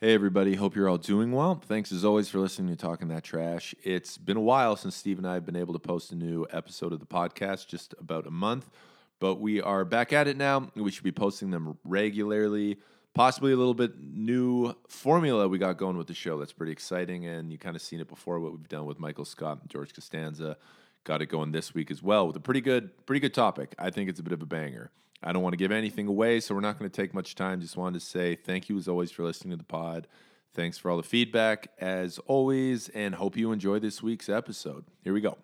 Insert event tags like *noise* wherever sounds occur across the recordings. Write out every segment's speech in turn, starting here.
Hey, everybody. Hope you're all doing well. Thanks as always for listening to Talking That Trash. It's been a while since Steve and I have been able to post a new episode of the podcast, just about a month, but we are back at it now. We should be posting them regularly. Possibly a little bit new formula we got going with the show. That's pretty exciting. And you kind of seen it before what we've done with Michael Scott and George Costanza. Got it going this week as well with a pretty good, pretty good topic. I think it's a bit of a banger. I don't want to give anything away, so we're not going to take much time. Just wanted to say thank you as always for listening to the pod. Thanks for all the feedback as always, and hope you enjoy this week's episode. Here we go.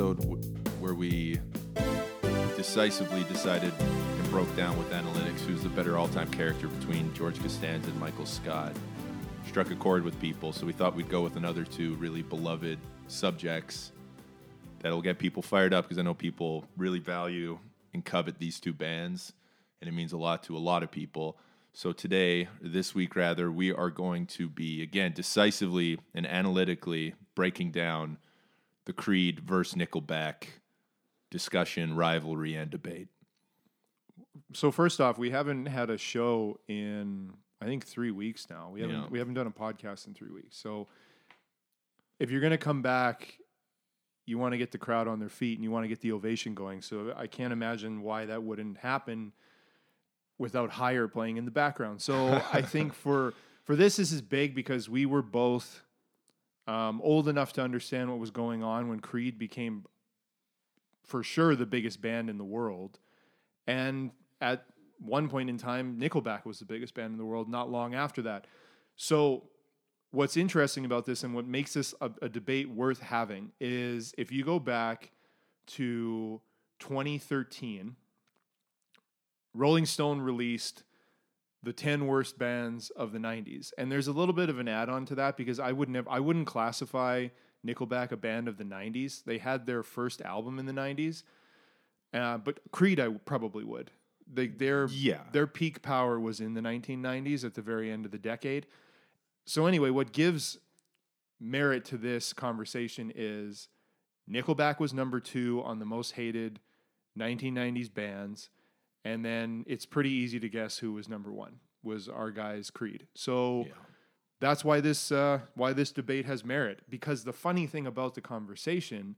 Episode where we decisively decided and broke down with analytics who's the better all time character between George Costanza and Michael Scott struck a chord with people. So we thought we'd go with another two really beloved subjects that'll get people fired up because I know people really value and covet these two bands, and it means a lot to a lot of people. So today, this week rather, we are going to be again decisively and analytically breaking down the Creed versus Nickelback discussion, rivalry, and debate. So first off, we haven't had a show in I think three weeks now. We haven't Yeah. we haven't done a podcast in three weeks. So if you're gonna come back, you want to get the crowd on their feet and you want to get the ovation going. So I can't imagine why that wouldn't happen without higher playing in the background. So I think *laughs* for for this this is big because we were both um, old enough to understand what was going on when Creed became for sure the biggest band in the world. And at one point in time, Nickelback was the biggest band in the world not long after that. So, what's interesting about this and what makes this a, a debate worth having is if you go back to 2013, Rolling Stone released the 10 worst bands of the 90s. And there's a little bit of an add-on to that because I wouldn't have, I wouldn't classify Nickelback a band of the 90s. They had their first album in the 90s. Uh, but Creed, I probably would. They, their Yeah. their peak power was in the 1990s at the very end of the decade. So anyway, what gives merit to this conversation is Nickelback was number two on the most hated 1990s bands, and then it's pretty easy to guess who was number one. Was our guys Creed. So Yeah. that's why this uh, why this debate has merit. Because the funny thing about the conversation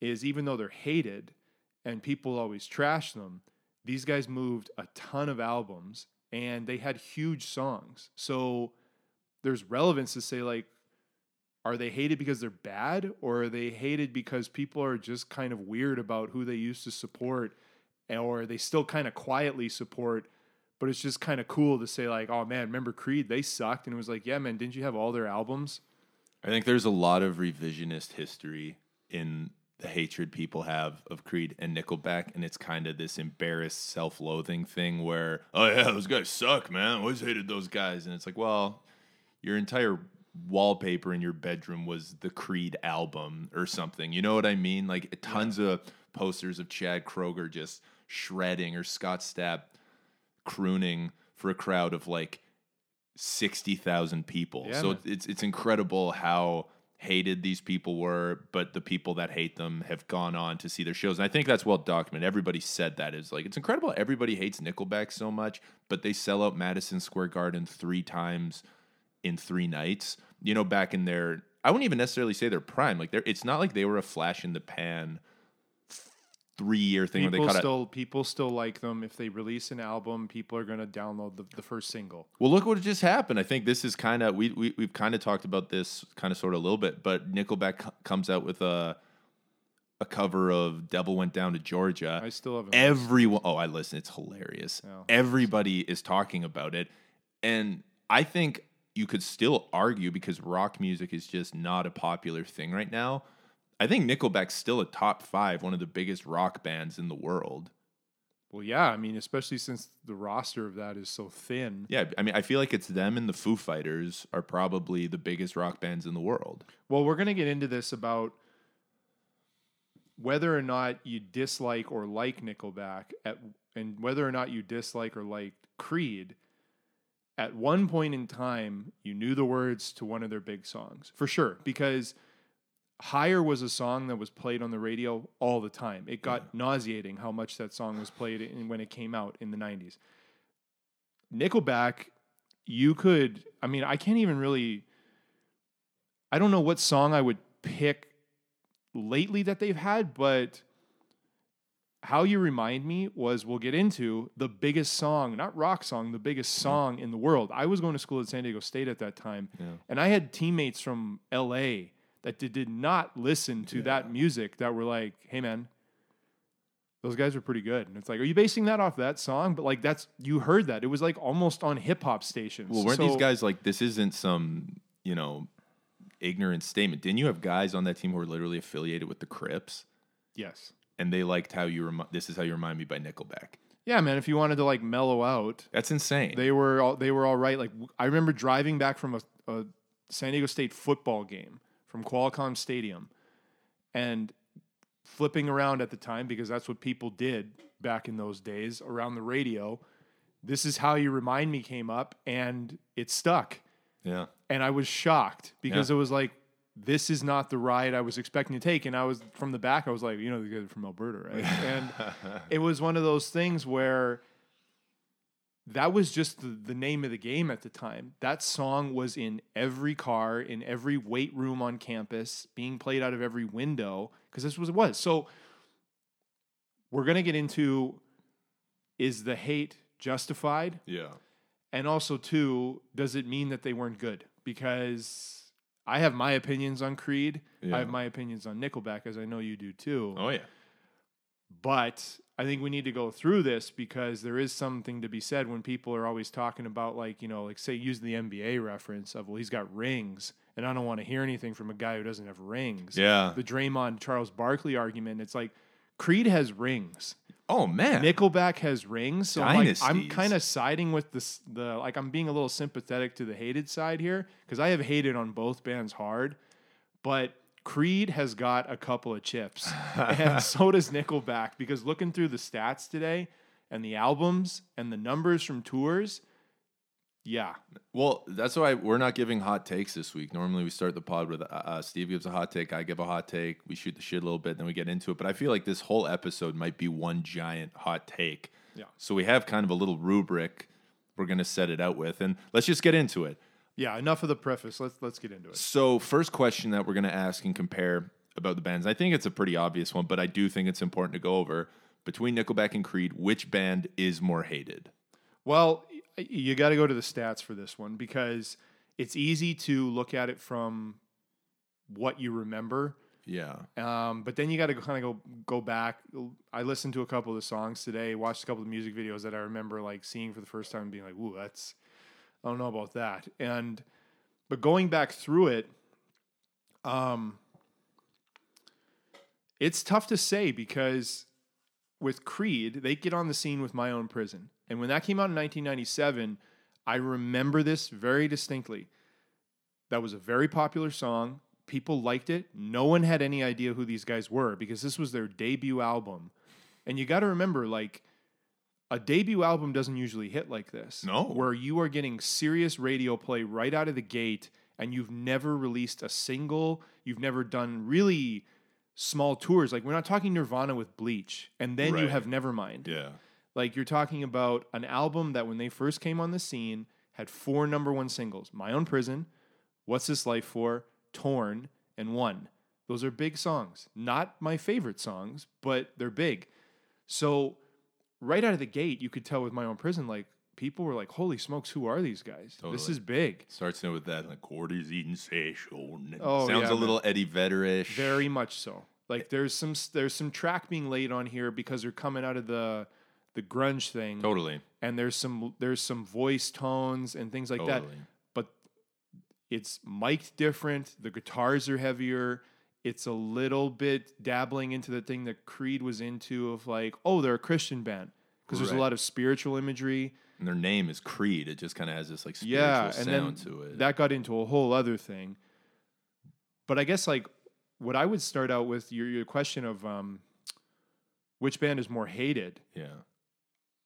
is, even though they're hated and people always trash them, these guys moved a ton of albums and they had huge songs. So there's relevance to say like, are they hated because they're bad, or are they hated because people are just kind of weird about who they used to support, or they still kind of quietly support? But it's just kind of cool to say like, oh man, remember Creed? They sucked, and it was like, yeah, man, didn't you have all their albums? I think there's a lot of revisionist history in the hatred people have of Creed and Nickelback, and it's kind of this embarrassed, self-loathing thing where, oh yeah, those guys suck, man. I always hated those guys, and it's like, well, your entire wallpaper in your bedroom was the Creed album or something. You know what I mean? Like tons of posters of Chad Kroeger just shredding or Scott Stapp crooning for a crowd of like sixty thousand people. Yeah, so man. it's it's incredible how hated these people were, but the people that hate them have gone on to see their shows. And I think that's well documented. Everybody said that is like it's incredible. Everybody hates Nickelback so much, but they sell out Madison Square Garden three times in three nights. You know, back in their I wouldn't even necessarily say their prime. Like they're it's not like they were a flash in the pan three year thing where People they cut still people still like them. If they release an album, people are gonna download the, the first single. Well, look what just happened. I think this is kind of we, we we've kind of talked about this kind of sort of a little bit, but Nickelback c- comes out with a a cover of "Devil Went Down to Georgia." I still haven't. Everyone, oh, I listen. It's hilarious. Everybody is talking about it, and I think you could still argue because rock music is just not a popular thing right now. I think Nickelback's still a top five, one of the biggest rock bands in the world. Well, yeah, I mean, especially since the roster of that is so thin. Yeah, I mean, I feel like it's them and the Foo Fighters are probably the biggest rock bands in the world. Well, we're going to get into this about whether or not you dislike or like Nickelback at and whether or not you dislike or like Creed. At one point in time, you knew the words to one of their big songs. For sure, because Higher was a song that was played on the radio all the time. It got nauseating how much that song was played in, when it came out in the 90s. Nickelback, you could, I mean, I can't even really, I don't know what song I would pick lately that they've had, but how you remind me was we'll get into the biggest song, not rock song, the biggest song in the world. I was going to school at San Diego State at that time, Yeah. and I had teammates from LA that did, not listen to that music that were like, hey man, those guys are pretty good. And it's like, are you basing that off that song? But like that's you heard that. It was like almost on hip hop stations. Well, weren't these guys like this? Isn't some you know ignorant statement? Didn't you have guys on that team who were literally affiliated with the Crips, Yes. and they liked how you remi- This is how you remind me by Nickelback. Yeah, man. If you wanted to like mellow out, That's insane. they were all they were all right. Like I remember driving back from a, a San Diego State football game from Qualcomm Stadium, and flipping around at the time because that's what people did back in those days around the radio. This is how you remind me came up, and it stuck. yeah. and I was shocked because Yeah. it was like this is not the ride I was expecting to take, and I was from the back. I was like, you know, the are from Alberta, right? *laughs* and it was one of those things where that was just the, the name of the game at the time. That song was in every car, in every weight room on campus, being played out of every window because this was what it was. So we're gonna get into is the hate justified? Yeah. And also, too, does it mean that they weren't good? Because I have my opinions on Creed. Yeah. I have my opinions on Nickelback, as I know you do too. Oh yeah. But I think we need to go through this because there is something to be said when people are always talking about, like, you know, like say, use the NBA reference of, well, he's got rings. And I don't want to hear anything from a guy who doesn't have rings. Yeah. The Draymond Charles Barkley argument, it's like Creed has rings. Oh man. Nickelback has rings, so I'm, like, I'm kind of siding with this. The like, I'm being a little sympathetic to the hated side here because I have hated on both bands hard, but Creed has got a couple of chips, and *laughs* so does Nickelback. Because looking through the stats today and the albums and the numbers from tours, yeah, Well, that's why we're not giving hot takes this week. Normally, we start the pod with uh, uh, Steve gives a hot take, I give a hot take, we shoot the shit a little bit, then we get into it. But I feel like this whole episode might be one giant hot take. Yeah. So we have kind of a little rubric we're going to set it out with, and let's just get into it. Yeah. Enough of the preface. Let's let's get into it. So, first question that we're going to ask and compare about the bands. I think it's a pretty obvious one, but I do think it's important to go over between Nickelback and Creed. Which band is more hated? Well, you got to go to the stats for this one because it's easy to look at it from what you remember. Yeah. Um, but then you got to kind of go go back. I listened to a couple of the songs today, watched a couple of music videos that I remember like seeing for the first time, and being like, "Ooh, that's I don't know about that." And but going back through it, um, it's tough to say because with Creed, they get on the scene with My Own Prison, and when that came out in 1997, I remember this very distinctly. That was a very popular song. People liked it. No one had any idea who these guys were because this was their debut album. And you got to remember, like, a debut album doesn't usually hit like this. No. Where you are getting serious radio play right out of the gate and you've never released a single, you've never done really small tours. Like, we're not talking Nirvana with Bleach, and then you have Nevermind. Yeah. Like you're talking about an album that when they first came on the scene had four number one singles: "My Own Prison," "What's This Life For," "Torn," and "One." Those are big songs. Not my favorite songs, but they're big. So right out of the gate, you could tell with "My Own Prison," like people were like, "Holy smokes, who are these guys? This is big." Starts in with that like Cordy's eating session. Oh, Sounds yeah, a little Eddie Vedder-ish. Very much so. Like eh. there's some there's some track being laid on here because they're coming out of the the grunge thing. totally. and there's some there's some voice tones and things like that but it's mic'd different the guitars are heavier it's a little bit dabbling into the thing that creed was into of like oh they're a christian band because there's a lot of spiritual imagery. And their name is Creed. It just kind of has this like spiritual Yeah, and sound then to it. that got into a whole other thing. But I guess like what I would start out with your your question of um, which band is more hated yeah.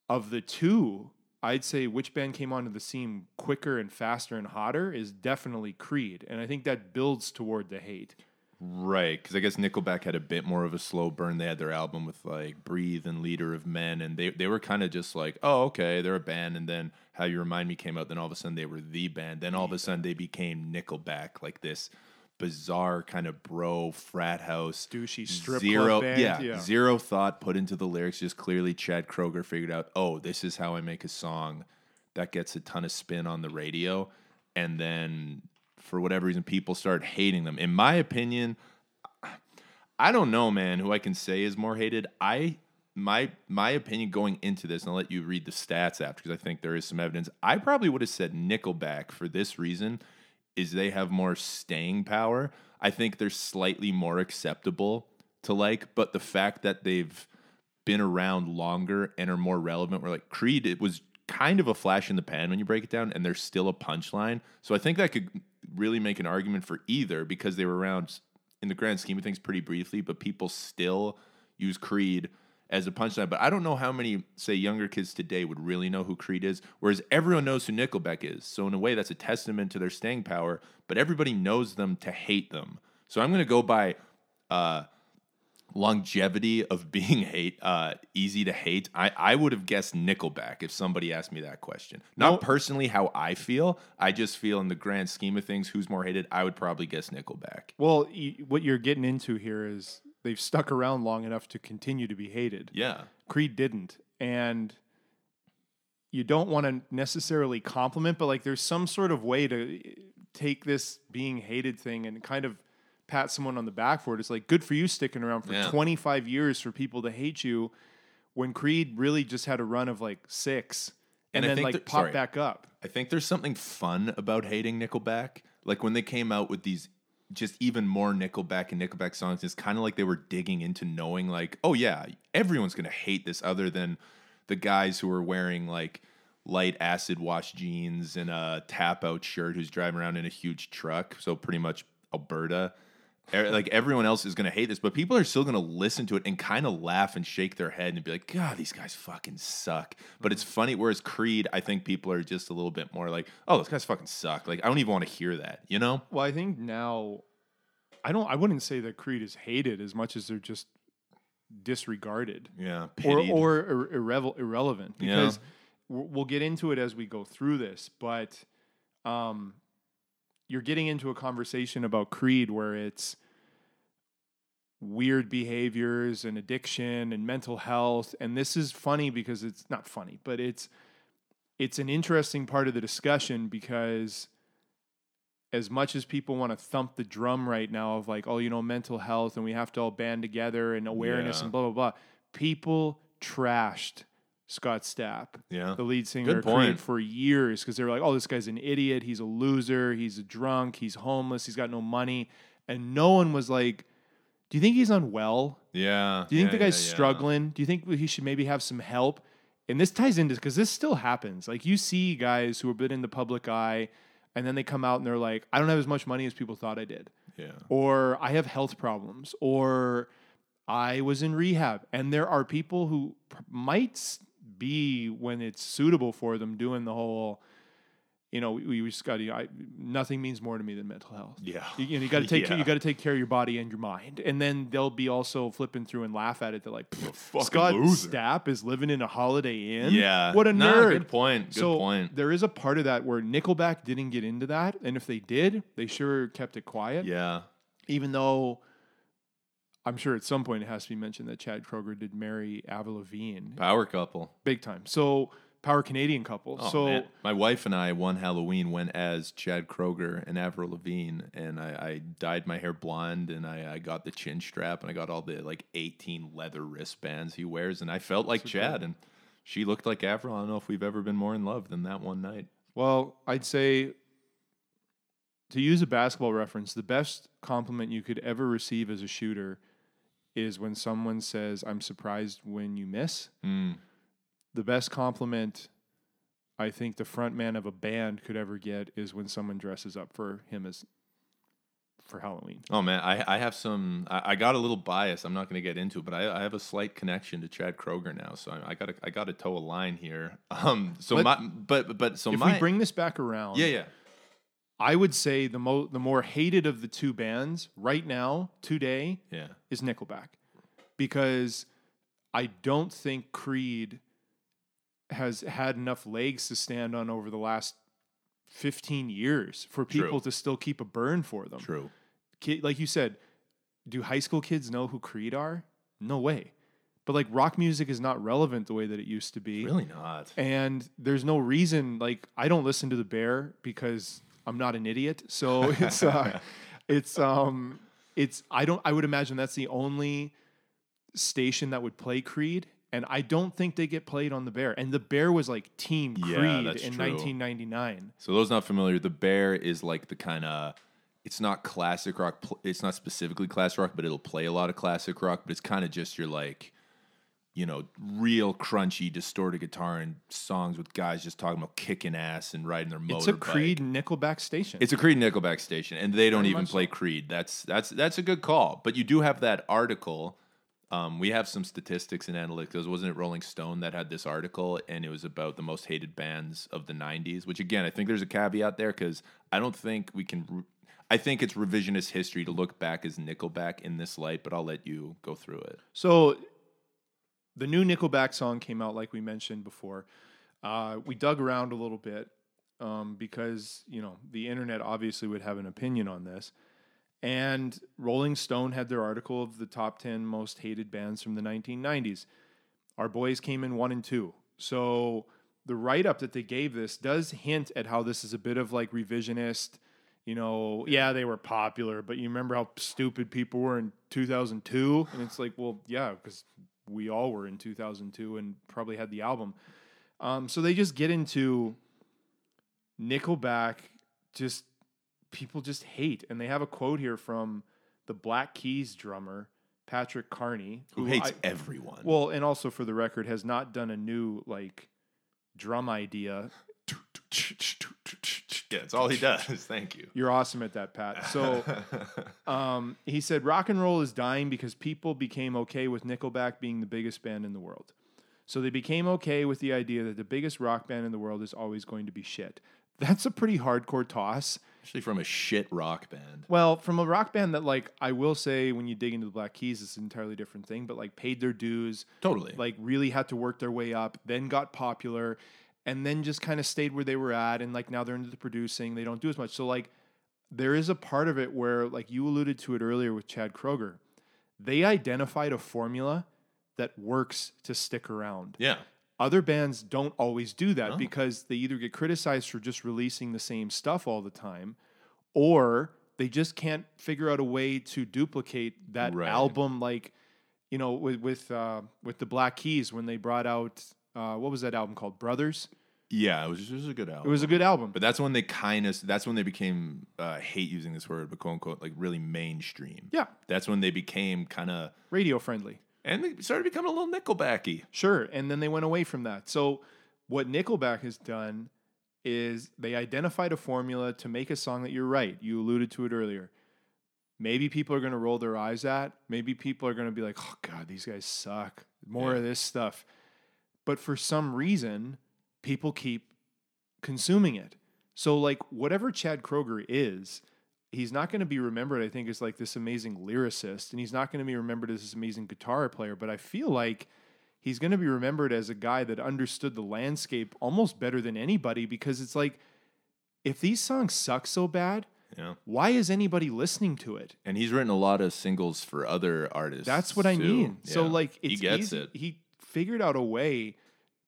of the two. I'd say which band came onto the scene quicker and faster and hotter is definitely Creed, and I think that builds toward the hate. Right, because I guess Nickelback had a bit more of a slow burn. They had their album with like "Breathe" and "Leader of Men," and they they were kind of just like, oh, okay, they're a band. And then "How You Remind Me" came out. Then all of a sudden they were the band. Then all of a sudden they became Nickelback, like this bizarre kind of bro frat house Douchey strip zero, club band, yeah, yeah. zero thought put into the lyrics. Just clearly, Chad Kroeger figured out, oh, this is how I make a song that gets a ton of spin on the radio, and then for whatever reason, people start hating them. In my opinion, I don't know, man, who I can say is more hated. I my my opinion going into this, and I'll let you read the stats after because I think there is some evidence. I probably would have said Nickelback for this reason is they have more staying power. I think they're slightly more acceptable to like, but the fact that they've been around longer and are more relevant, where like Creed, it was kind of a flash in the pan when you break it down, and there's still a punchline. So I think that could really make an argument for either because they were around in the grand scheme of things pretty briefly, but people still use Creed as a punchline. But I don't know how many, say, younger kids today would really know who Creed is, whereas everyone knows who Nickelback is. So in a way, that's a testament to their staying power. But everybody knows them to hate them. So I'm going to go by uh, longevity of *laughs* being hate, uh, easy to hate. I, I would have guessed Nickelback if somebody asked me that question. Not No. personally how I feel. I just feel in the grand scheme of things, who's more hated. I would probably guess Nickelback. Well, y- what you're getting into here is they've stuck around long enough to continue to be hated. Yeah. Creed didn't. And you don't want to necessarily compliment, but like there's some sort of way to take this being hated thing and kind of pat someone on the back for it. It's like good for you sticking around for Yeah. 25 years for people to hate you when Creed really just had a run of like six and, And then like that- pop sorry. back up. I think there's something fun about hating Nickelback. Like when they came out with these just even more Nickelback and Nickelback songs, it's kind of like they were digging into knowing, like, oh yeah, everyone's gonna hate this other than the guys who are wearing like light acid wash jeans and a tap out shirt who's driving around in a huge truck. So pretty much Alberta. Like everyone else is gonna hate this, but people are still gonna listen to it and kind of laugh and shake their head and be like, "God, these guys fucking suck." But it's funny. Whereas Creed, I think people are just a little bit more like, "Oh, those guys fucking suck." Like I don't even want to hear that, you know? Well, I think now I don't I wouldn't say that Creed is hated as much as they're just disregarded. Yeah, or pitied. or ir- irrevel- irrelevant Yeah. because w- we'll get into it as we go through this but um you're getting into a conversation about creed where it's weird behaviors and addiction and mental health and this is funny because it's not funny but it's it's an interesting part of the discussion because as much as people want to thump the drum right now of like, oh, you know, mental health and we have to all band together and awareness Yeah. and blah blah blah, people trashed Scott Stapp, yeah, the lead singer of Creed, for years because they were like, oh, this guy's an idiot, he's a loser, he's a drunk, he's homeless, he's got no money, and no one was like, do you think he's unwell? yeah. Do you think yeah, the guy's yeah, struggling? Do you think he should maybe have some help? And this ties into because this still happens. Like you see guys who have been in the public eye, and then they come out and they're like, "I don't have as much money as people thought I did," Yeah, or "I have health problems," or "I was in rehab." And there are people who might be when it's suitable for them doing the whole. You know, we, we just got to. I, nothing means more to me than mental health. yeah. You, you know, you got to *laughs* take Yeah. you got to take care of your body and your mind, and then they'll be also flipping through and laugh at it. They're like, Scott loser." Stapp is living in a Holiday Inn. Yeah. what a Nah, nerd. good point. Good so point. there is a part of that where Nickelback didn't get into that, and if they did, they sure kept it quiet. Yeah, Even though I'm sure at some point it has to be mentioned that Chad Kroeger did marry Avril Lavigne, power couple. big time. So power Canadian couple. Oh, so man. my wife and I one Halloween went as Chad Kroeger and Avril Lavigne, and I, I dyed my hair blonde, and I, I got the chin strap, and I got all the like eighteen leather wristbands he wears, and I felt like Chad, and she looked like Avril. I don't know if we've ever been more in love than that one night. Well, I'd say to use a basketball reference, the best compliment you could ever receive as a shooter is when someone says, I'm surprised when you miss. Mm. the best compliment I think the front man of a band could ever get is when someone dresses up for him as for Halloween. Oh man, I I have some. I, I got a little bias. I'm not going to get into it, but I, I have a slight connection to Chad Kroeger now, so I, I got I got to toe a line here. *laughs* Um, so But- my but but so if my we bring this back around, yeah yeah I would say the mo- the more hated of the two bands right now today yeah is Nickelback because I don't think Creed has had enough legs to stand on over the last 15 years for people True. to still keep a burn for them. true. Like you said, do high school kids know who Creed are? No way. But like rock music is not relevant the way that it used to be. Really not. And there's no reason like I don't listen to the Bear because I'm not an idiot. So *laughs* it's uh, it's um it's I don't I would imagine that's the only station that would play Creed and I don't think they get played on the Bear. And the Bear was like Team Yeah, Creed that's in true. 1999. So those not familiar, the Bear is like the kind of. It's not classic rock. It's not specifically classic rock, but it'll play a lot of classic rock. But it's kind of just your like, you know, real crunchy, distorted guitar and songs with guys just talking about kicking ass and riding their motorbike. It's a Creed Nickelback station. It's a Creed Nickelback station, and they don't Very even play so. Creed. That's that's that's a good call. But you do have that article. Um, we have some statistics and analytics. Wasn't it Rolling Stone that had this article, and it was about the most hated bands of the '90s? Which again, I think there's a caveat there because I don't think we can. Re- I think it's revisionist history to look back as Nickelback in this light, but I'll let you go through it. So the new Nickelback song came out, like we mentioned before. Uh, we dug around a little bit um, because you know the internet obviously would have an opinion on this, and Rolling Stone had their article of the top ten most hated bands from the 1990s. Our boys came in one and two, so the write up that they gave this does hint at how this is a bit of like revisionist. You know, yeah, they were popular, but you remember how stupid people were in 2002? And it's like, well, yeah, because we all were in 2002 and probably had the album. Um, so they just get into Nickelback, just people just hate. And they have a quote here from the Black Keys drummer, Patrick Carney, Who hates I- everyone? well, and also for the record, has not done a new like drum idea. Yeah, it's all he does. *laughs* Thank you. You're awesome at that, Pat. So *laughs* um, he said rock and roll is dying because people became okay with Nickelback being the biggest band in the world. So they became okay with the idea that the biggest rock band in the world is always going to be shit. That's a pretty hardcore toss. Actually, from a shit rock band. Well, from a rock band that, like, I will say, when you dig into the Black Keys, it's an entirely different thing. But like, paid their dues, Totally. like, really had to work their way up, then got popular, and then just kind of stayed where they were at. And like, now they're into the producing. They don't do as much. So like, there is a part of it where, like, you alluded to it earlier with Chad Kroeger. They identified a formula that works to stick around. yeah. Other bands don't always do that No. because they either get criticized for just releasing the same stuff all the time, or they just can't figure out a way to duplicate that Right. album. Like, you know, with with uh, with the Black Keys when they brought out uh, what was that album called? Brothers. Yeah, it was, it was a good album. It was a good album. But that's when they kind of that's when they became uh, hate using this word, but quote unquote like really mainstream. yeah, That's when they became kind of radio friendly. and they started becoming a little Nickelbacky. Sure. And then they went away from that. So what Nickelback has done is they identified a formula to make a song that you're right. You alluded to it earlier. Maybe people are going to roll their eyes at. Maybe people are going to be like, oh, God, these guys suck. More of this stuff. But for some reason, people keep consuming it. So, like, whatever Chad Kroeger is, he's not going to be remembered, I think, as like this amazing lyricist, and he's not going to be remembered as this amazing guitar player. But I feel like he's going to be remembered as a guy that understood the landscape almost better than anybody because it's like, if these songs suck so bad, Yeah. why is anybody listening to it? And he's written a lot of singles for other artists. That's what I too. mean. So Yeah. like he gets easy- it. He figured out a way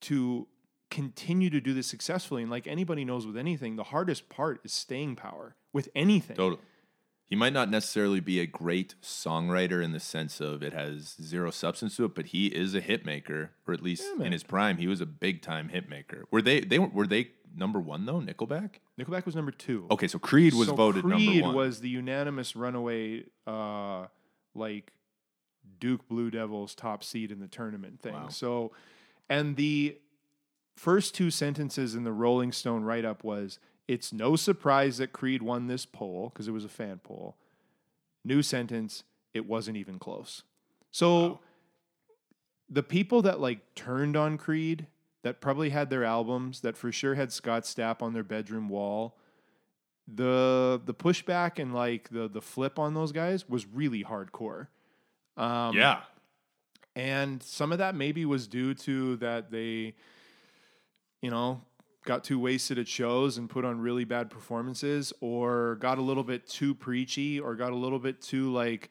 to continue to do this successfully. And like anybody knows with anything, the hardest part is staying power with anything. Totally. He might not necessarily be a great songwriter in the sense of it has zero substance to it, but he is a hit maker, or at least man. in his prime, he was a big time hit maker. Were they they were, they number one though? Nickelback. Nickelback was number two. Okay, so Creed was So voted Creed number one. was the unanimous runaway, uh, like Duke Blue Devils top seed in the tournament thing. Wow. So, and the first two sentences in the Rolling Stone write up was It's no surprise that Creed won this poll because it was a fan poll. New sentence, it wasn't even close. So the people that like turned on Creed, that probably had their albums, that for sure had Scott Stapp on their bedroom wall, the the pushback and like the the flip on those guys was really hardcore. Um, yeah. and some of that maybe was due to that they, you know, got too wasted at shows and put on really bad performances, or got a little bit too preachy, or got a little bit too like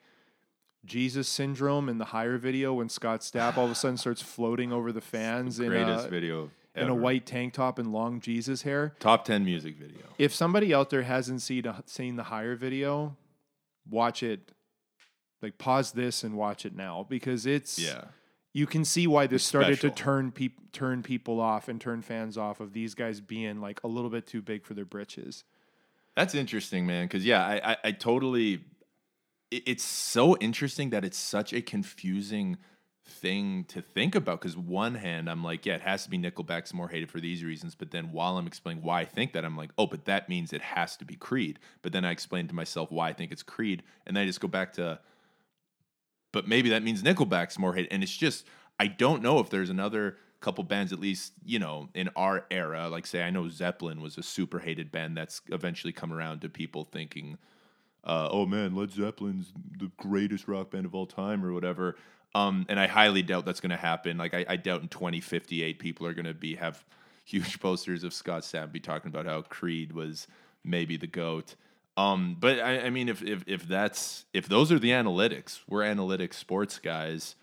Jesus syndrome in the higher video when Scott Stapp all of a sudden starts floating over the fans in Greatest a, video in a white tank top and long Jesus hair. top ten music video. If somebody out there hasn't seen seen the higher video, watch it. Like pause this and watch it now because it's Yeah. you can see why this It's started special. to turn peop- turn people off and turn fans off of these guys being like a little bit too big for their britches. That's interesting, man. Because yeah, I, I, I totally. it- It's so interesting that it's such a confusing thing to think about. Because one hand, I'm like, yeah, it has to be Nickelback's more hated for these reasons. But then while I'm explaining why I think that, I'm like, oh, but that means it has to be Creed. But then I explain to myself why I think it's Creed, and then I just go back to, but maybe that means Nickelback's more hated. And it's just, I don't know if there's another couple bands, at least, you know, in our era. Like, say, I know Zeppelin was a super hated band that's eventually come around to people thinking, uh, oh man, Led Zeppelin's the greatest rock band of all time or whatever. Um, and I highly doubt that's going to happen. Like, I, I doubt in 2058 people are going to be have *laughs* huge posters of Scott Stapp be talking about how Creed was maybe the goat. Um, but I, I mean, if, if if that's if those are the analytics, we're analytics sports guys.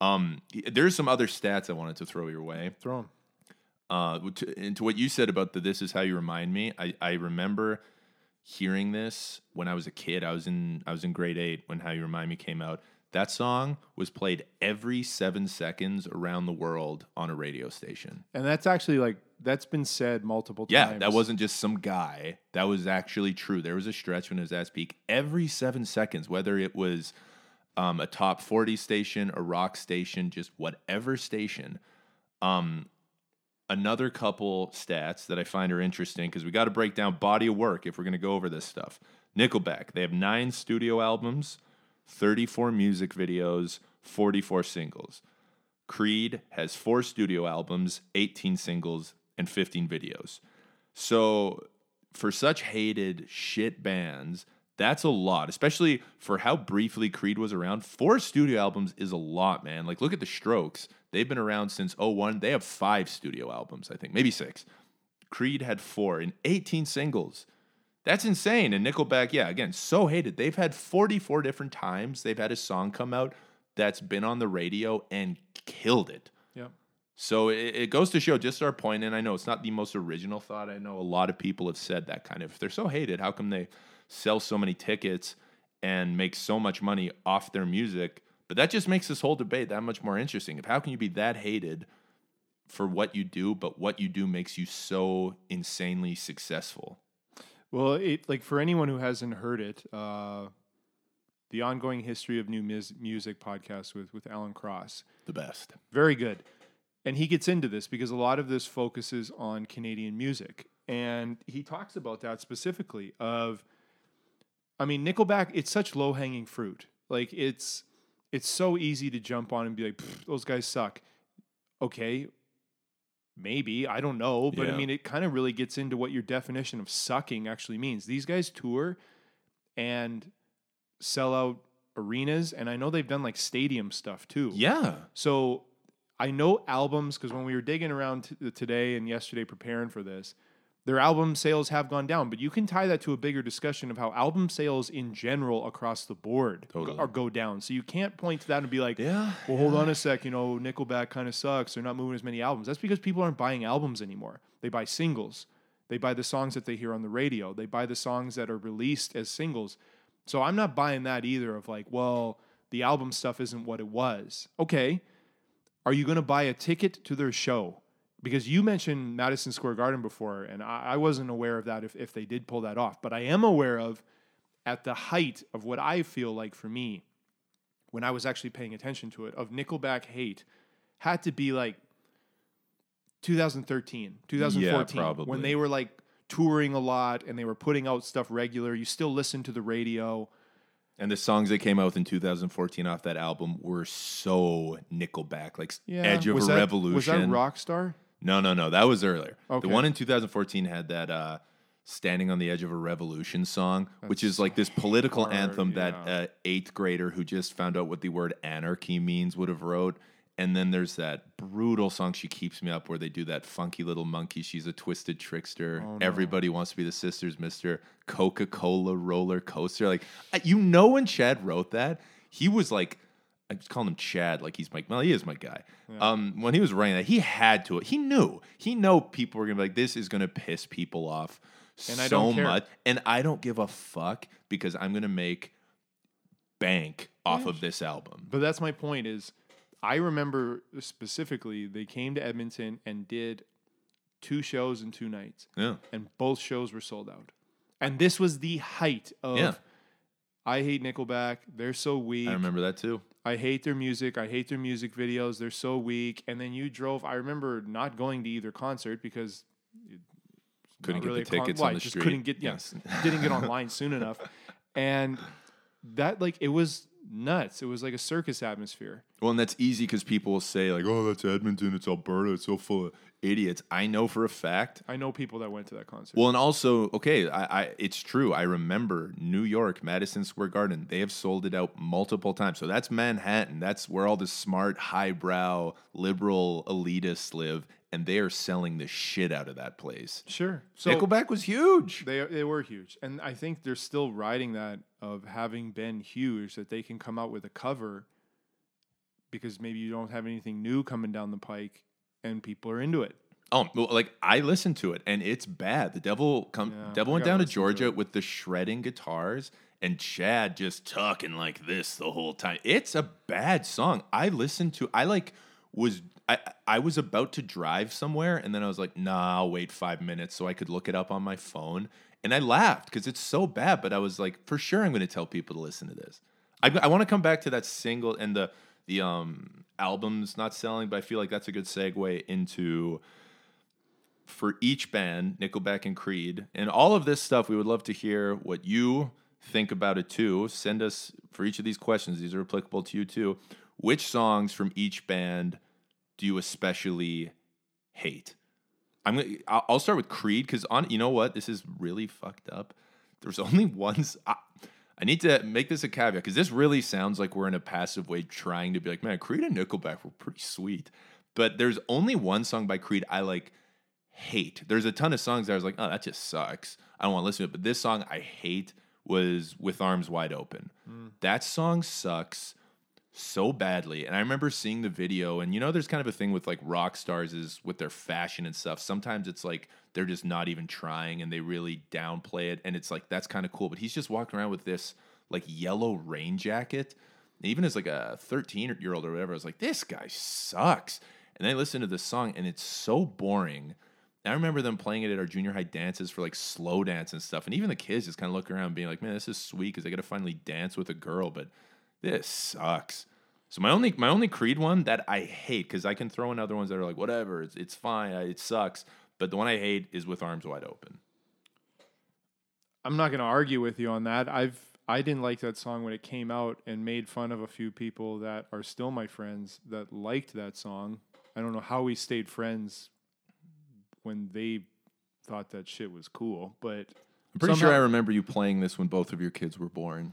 Um, there's some other stats I wanted to throw your way. Throw them. Uh, to, and to what you said about the "This is how you remind me," I, I remember hearing this when I was a kid. I was in I was in grade eight when "How You Remind Me" came out. That song was played every seven seconds around the world on a radio station. And that's actually like that's been said multiple Yeah, times. Yeah, that wasn't just some guy. That was actually true. There was a stretch when it was at peak. Every seven seconds, whether it was um, a top 40 station, a rock station, just whatever station. Um, another couple stats that I find are interesting because we got to break down body of work if we're going to go over this stuff. Nickelback, they have nine studio albums, 34 music videos, 44 singles. Creed has four studio albums, 18 singles, and 15 videos. So, for such hated shit bands, that's a lot, especially for how briefly Creed was around. Four studio albums is a lot, man. Like, look at the Strokes. They've been around since 01. They have five studio albums, I think, maybe six. Creed had four and 18 singles. That's insane. And Nickelback, yeah, again, so hated. They've had 44 different times they've had a song come out that's been on the radio and killed it. So it, it goes to show just our point, and I know it's not the most original thought. I know a lot of people have said that kind of. If they're so hated, how come they sell so many tickets and make so much money off their music? But that just makes this whole debate that much more interesting. If how can you be that hated for what you do, but what you do makes you so insanely successful? Well, it like for anyone who hasn't heard it, uh, the ongoing history of new mus- music podcast with with Alan Cross, The best. very good, and he gets into this because a lot of this focuses on Canadian music, and he talks about that specifically. Of, I mean, Nickelback, it's such low hanging fruit. Like it's it's so easy to jump on and be like, those guys suck. Okay, maybe I don't know, but I mean, it kind of really gets into what your definition of sucking actually means. These guys tour and sell out arenas, and I know they've done like stadium stuff too. Yeah. So I know albums because when we were digging around t- uh, today and yesterday preparing for this, their album sales have gone down. But you can tie that to a bigger discussion of how album sales in general across the board Totally. or go down. So you can't point to that and be like, Yeah. well, hold on a sec. You know, Nickelback kind of sucks. They're not moving as many albums. That's because people aren't buying albums anymore. They buy singles. They buy the songs that they hear on the radio. They buy the songs that are released as singles. So I'm not buying that either of like, well, the album stuff isn't what it was. Okay. Are you going to buy a ticket to their show? Because you mentioned Madison Square Garden before, and I, I wasn't aware of that if, if they did pull that off. But I am aware of at the height of what I feel like for me, when I was actually paying attention to it, of Nickelback hate, had to be like 2013, 2014, probably. when they were like touring a lot and they were putting out stuff regular. You still listen to the radio. And the songs that came out in 2014 off that album were so Nickelback, like Yeah, Edge of was a that, Revolution. Was that Rockstar? No, no, no. That was earlier. Okay. The one in 2014 had that uh, "Standing on the Edge of a Revolution" song, which is like this political hard, anthem that uh, eighth grader who just found out what the word anarchy means would have wrote. And then there's that brutal song "She Keeps Me Up" where they do that funky little monkey. She's a twisted trickster. Oh, Everybody wants to be the sisters, Mister Coca Cola roller coaster. Like you know, when Chad wrote that, he was like. I just call him Chad, like he's my well, he is my guy. Um, when he was writing that, he had to. He knew. He know people were gonna be like, this is gonna piss people off And so I don't care. much, and I don't give a fuck because I'm gonna make bank off of this album. But that's my point is I remember specifically they came to Edmonton and did two shows in two nights Yeah, and both shows were sold out. And this was the height of Yeah. I hate Nickelback. They're so weak. I remember that too. I hate their music. I hate their music videos. They're so weak. And then you drove. I remember not going to either concert because Couldn't not get really the con- tickets well, on I the just street. couldn't get yes didn't get online soon enough *laughs* and that like it was nuts it was like a circus atmosphere Well, and that's easy because people will say like, "Oh, that's Edmonton. It's Alberta. It's so full of idiots." I know for a fact i know people that went to that concert Well, and also, okay, I, I it's true. I remember New York, Madison Square Garden. They have sold it out multiple times. So that's Manhattan. That's where all the smart, highbrow, liberal elitists live, and they are selling the shit out of that place. sure so Nickelback was huge. they, they were huge and i think they're still riding that of having been huge that they can come out with a cover because maybe you don't have anything new coming down the pike and people are into it Oh, well, like I listened to it, and it's bad. The devil come, Yeah, devil went down to listen to Georgia with the shredding guitars, and Chad just talking like this the whole time. It's a bad song. I listened to. I like was I I was about to drive somewhere, and then I was like, Nah, I'll wait five minutes so I could look it up on my phone, and I laughed because it's so bad. But I was like, for sure, I'm going to tell people to listen to this. I I want to come back to that single and the the um albums not selling, but I feel like that's a good segue into for each band, Nickelback and Creed, and all of this stuff, we would love to hear what you think about it too. Send us for each of these questions, these are applicable to you too. Which songs from each band do you especially hate? I'm gonna, I'll start with Creed because on you know what this is really fucked up. There's *laughs* only one. I need to make this a caveat because this really sounds like we're in a passive way trying to be like, man, Creed and Nickelback were pretty sweet. But there's only one song by Creed I like hate. There's a ton of songs that I was like, oh, that just sucks. I don't want to listen to it. But this song I hate was With Arms Wide Open. Hmm. That song sucks so badly. And I remember seeing the video, and you know, there's kind of a thing with like rock stars is with their fashion and stuff. Sometimes it's like they're just not even trying and they really downplay it. And it's like, that's kind of cool. But he's just walking around with this like yellow rain jacket. Even as like a 13 year old or whatever, I was like, this guy sucks. And I listened to this song and it's so boring. And I remember them playing it at our junior high dances for like slow dance and stuff. And even the kids just kind of look around being like, man, this is sweet because I got to finally dance with a girl. But this sucks. So my only my only Creed one that I hate because I can throw in other ones that are like whatever it's it's fine I- it sucks but the one I hate is with arms wide open. I'm not going to argue with you on that. I've I didn't like that song when it came out and made fun of a few people that are still my friends that liked that song. I don't know how we stayed friends when they thought that shit was cool, but I'm pretty sure I remember you playing this when both of your kids were born.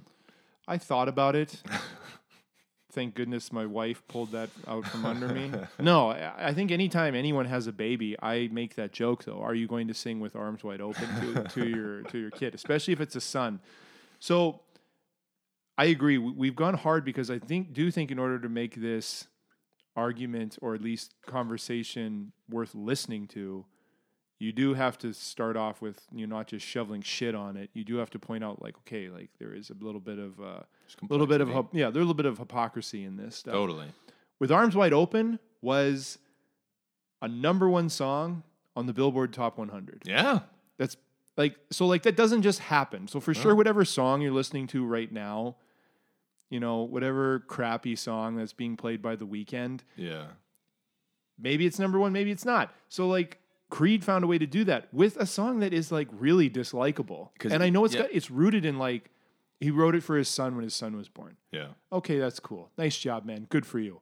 I thought about it. *laughs* Thank goodness my wife pulled that out from under me. *laughs* No, I I think anytime anyone has a baby, I make that joke though. Are you going to sing with arms wide open to, to *laughs* your to your kid, especially if it's a son? So I agree. We- We've gone hard because I think do think in order to make this argument or at least conversation worth listening to, you do have to start off with you know not just shoveling shit on it. You do have to point out like okay, like there is a little bit of uh, a little bit of yeah, there's a little bit of hypocrisy in this stuff. Totally. With Arms Wide Open was a number one song on the Billboard Top 100. Yeah. That's like so like that doesn't just happen. So for sure, whatever song you're listening to right now, you know, whatever crappy song that's being played by the Weeknd, Yeah. maybe it's number one, maybe it's not. So like Creed found a way to do that with a song that is like really dislikable. And I know it's yeah. got it's rooted in like he wrote it for his son when his son was born. Yeah. Okay, that's cool. Nice job, man. Good for you.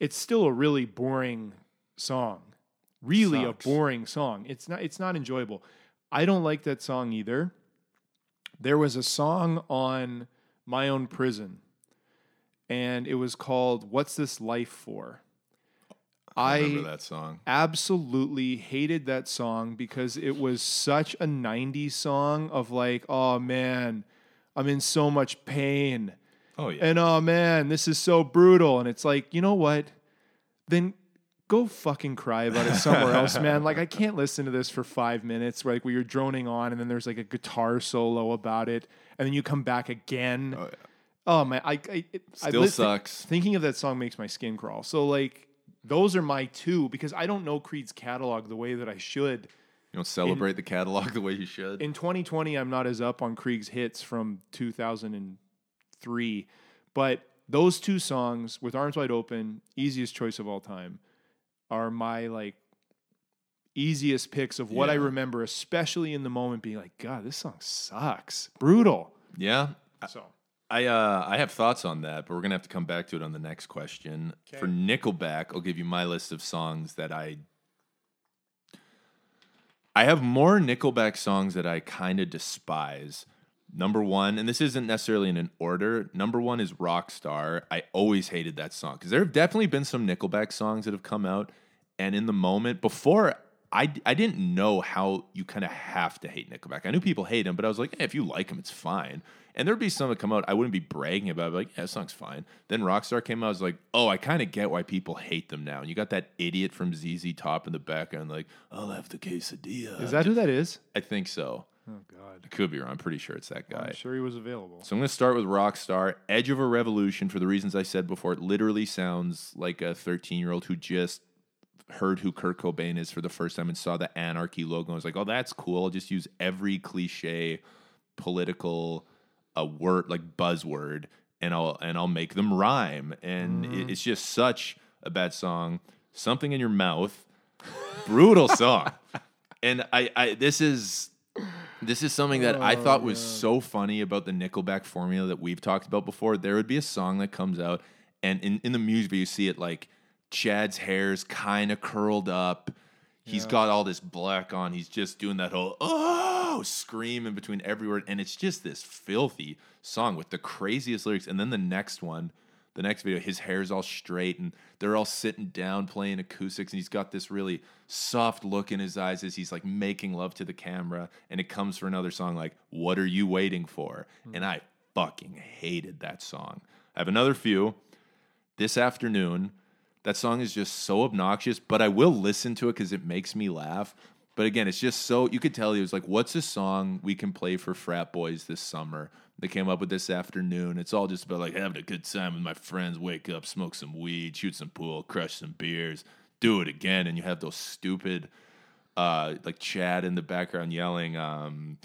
It's still a really boring song. Really Sucks. a boring song. It's not it's not enjoyable. I don't like that song either. There was a song on My Own Prison and it was called What's This Life For? I I remember that song. absolutely hated that song because it was such a 90s song of like, oh man, I'm in so much pain. Oh yeah. And oh man, this is so brutal. And it's like, you know what? Then go fucking cry about it somewhere else, man. Like I can't listen to this for five minutes, like where you're droning on, and then there's like a guitar solo about it, and then you come back again. oh yeah. Oh man, I, I it, I Still sucks. Thinking of that song makes my skin crawl. So like, those are my two because I don't know Creed's catalog the way that I should. You don't celebrate the catalog the way you should. In 2020, I'm not as up on Creed's hits from 2003, but those two songs with Arms Wide Open, easiest choice of all time, are my like easiest picks of what I remember, especially in the moment being like, God, this song sucks. Brutal. yeah. So I uh I have thoughts on that, but we're gonna have to come back to it on the next question. For Nickelback, I'll give you my list of songs that I I have more Nickelback songs that I kind of despise. Number one, and this isn't necessarily in an order. Number one is Rockstar. I always hated that song because there have definitely been some Nickelback songs that have come out, and in the moment before, I I didn't know how you kind of have to hate Nickelback. I knew people hate him, but I was like, eh, if you like him, it's fine. And there'd be some that come out, I wouldn't be bragging about. it, like, yeah, that song's fine. Then Rockstar came out, I was like, oh, I kind of get why people hate them now. And you got that idiot from ZZ Top in the background, like, I'll have the quesadilla. is that who that is? I think so. Oh God, I could be wrong. I'm pretty sure it's that guy. I'm sure he was available. So I'm going to start with Rockstar. Edge of a Revolution, for the reasons I said before, it literally sounds like a 13 year old who just heard who Kurt Cobain is for the first time and saw the Anarchy logo and was like, oh, that's cool. I'll just use every cliche political a word like buzzword and I'll and I'll make them rhyme. And it- mm. it's just such a bad song. Something in your mouth. Brutal *laughs* song. and I, I this is this is something that I thought oh, was so funny about the Nickelback formula that we've talked about before. There would be a song that comes out, and in, in the music video, you see it like Chad's hair's kind of curled up. He's got all this black on. He's just doing that whole oh Oh, scream in between every word, and it's just this filthy song with the craziest lyrics. And then the next one, the next video, his hair's all straight, and they're all sitting down playing acoustics, and he's got this really soft look in his eyes as he's like making love to the camera. And it comes for another song like "What Are You Waiting For?" Hmm. And I fucking hated that song. I have another few this afternoon. That song is just so obnoxious, but I will listen to it because it makes me laugh. But again, it's just so you could tell he was like, "What's a song we can play for frat boys this summer?" They came up with this afternoon. It's all just about like having a good time with my friends, wake up, smoke some weed, shoot some pool, crush some beers, do it again, and you have those stupid, uh, like Chad in the background yelling, um,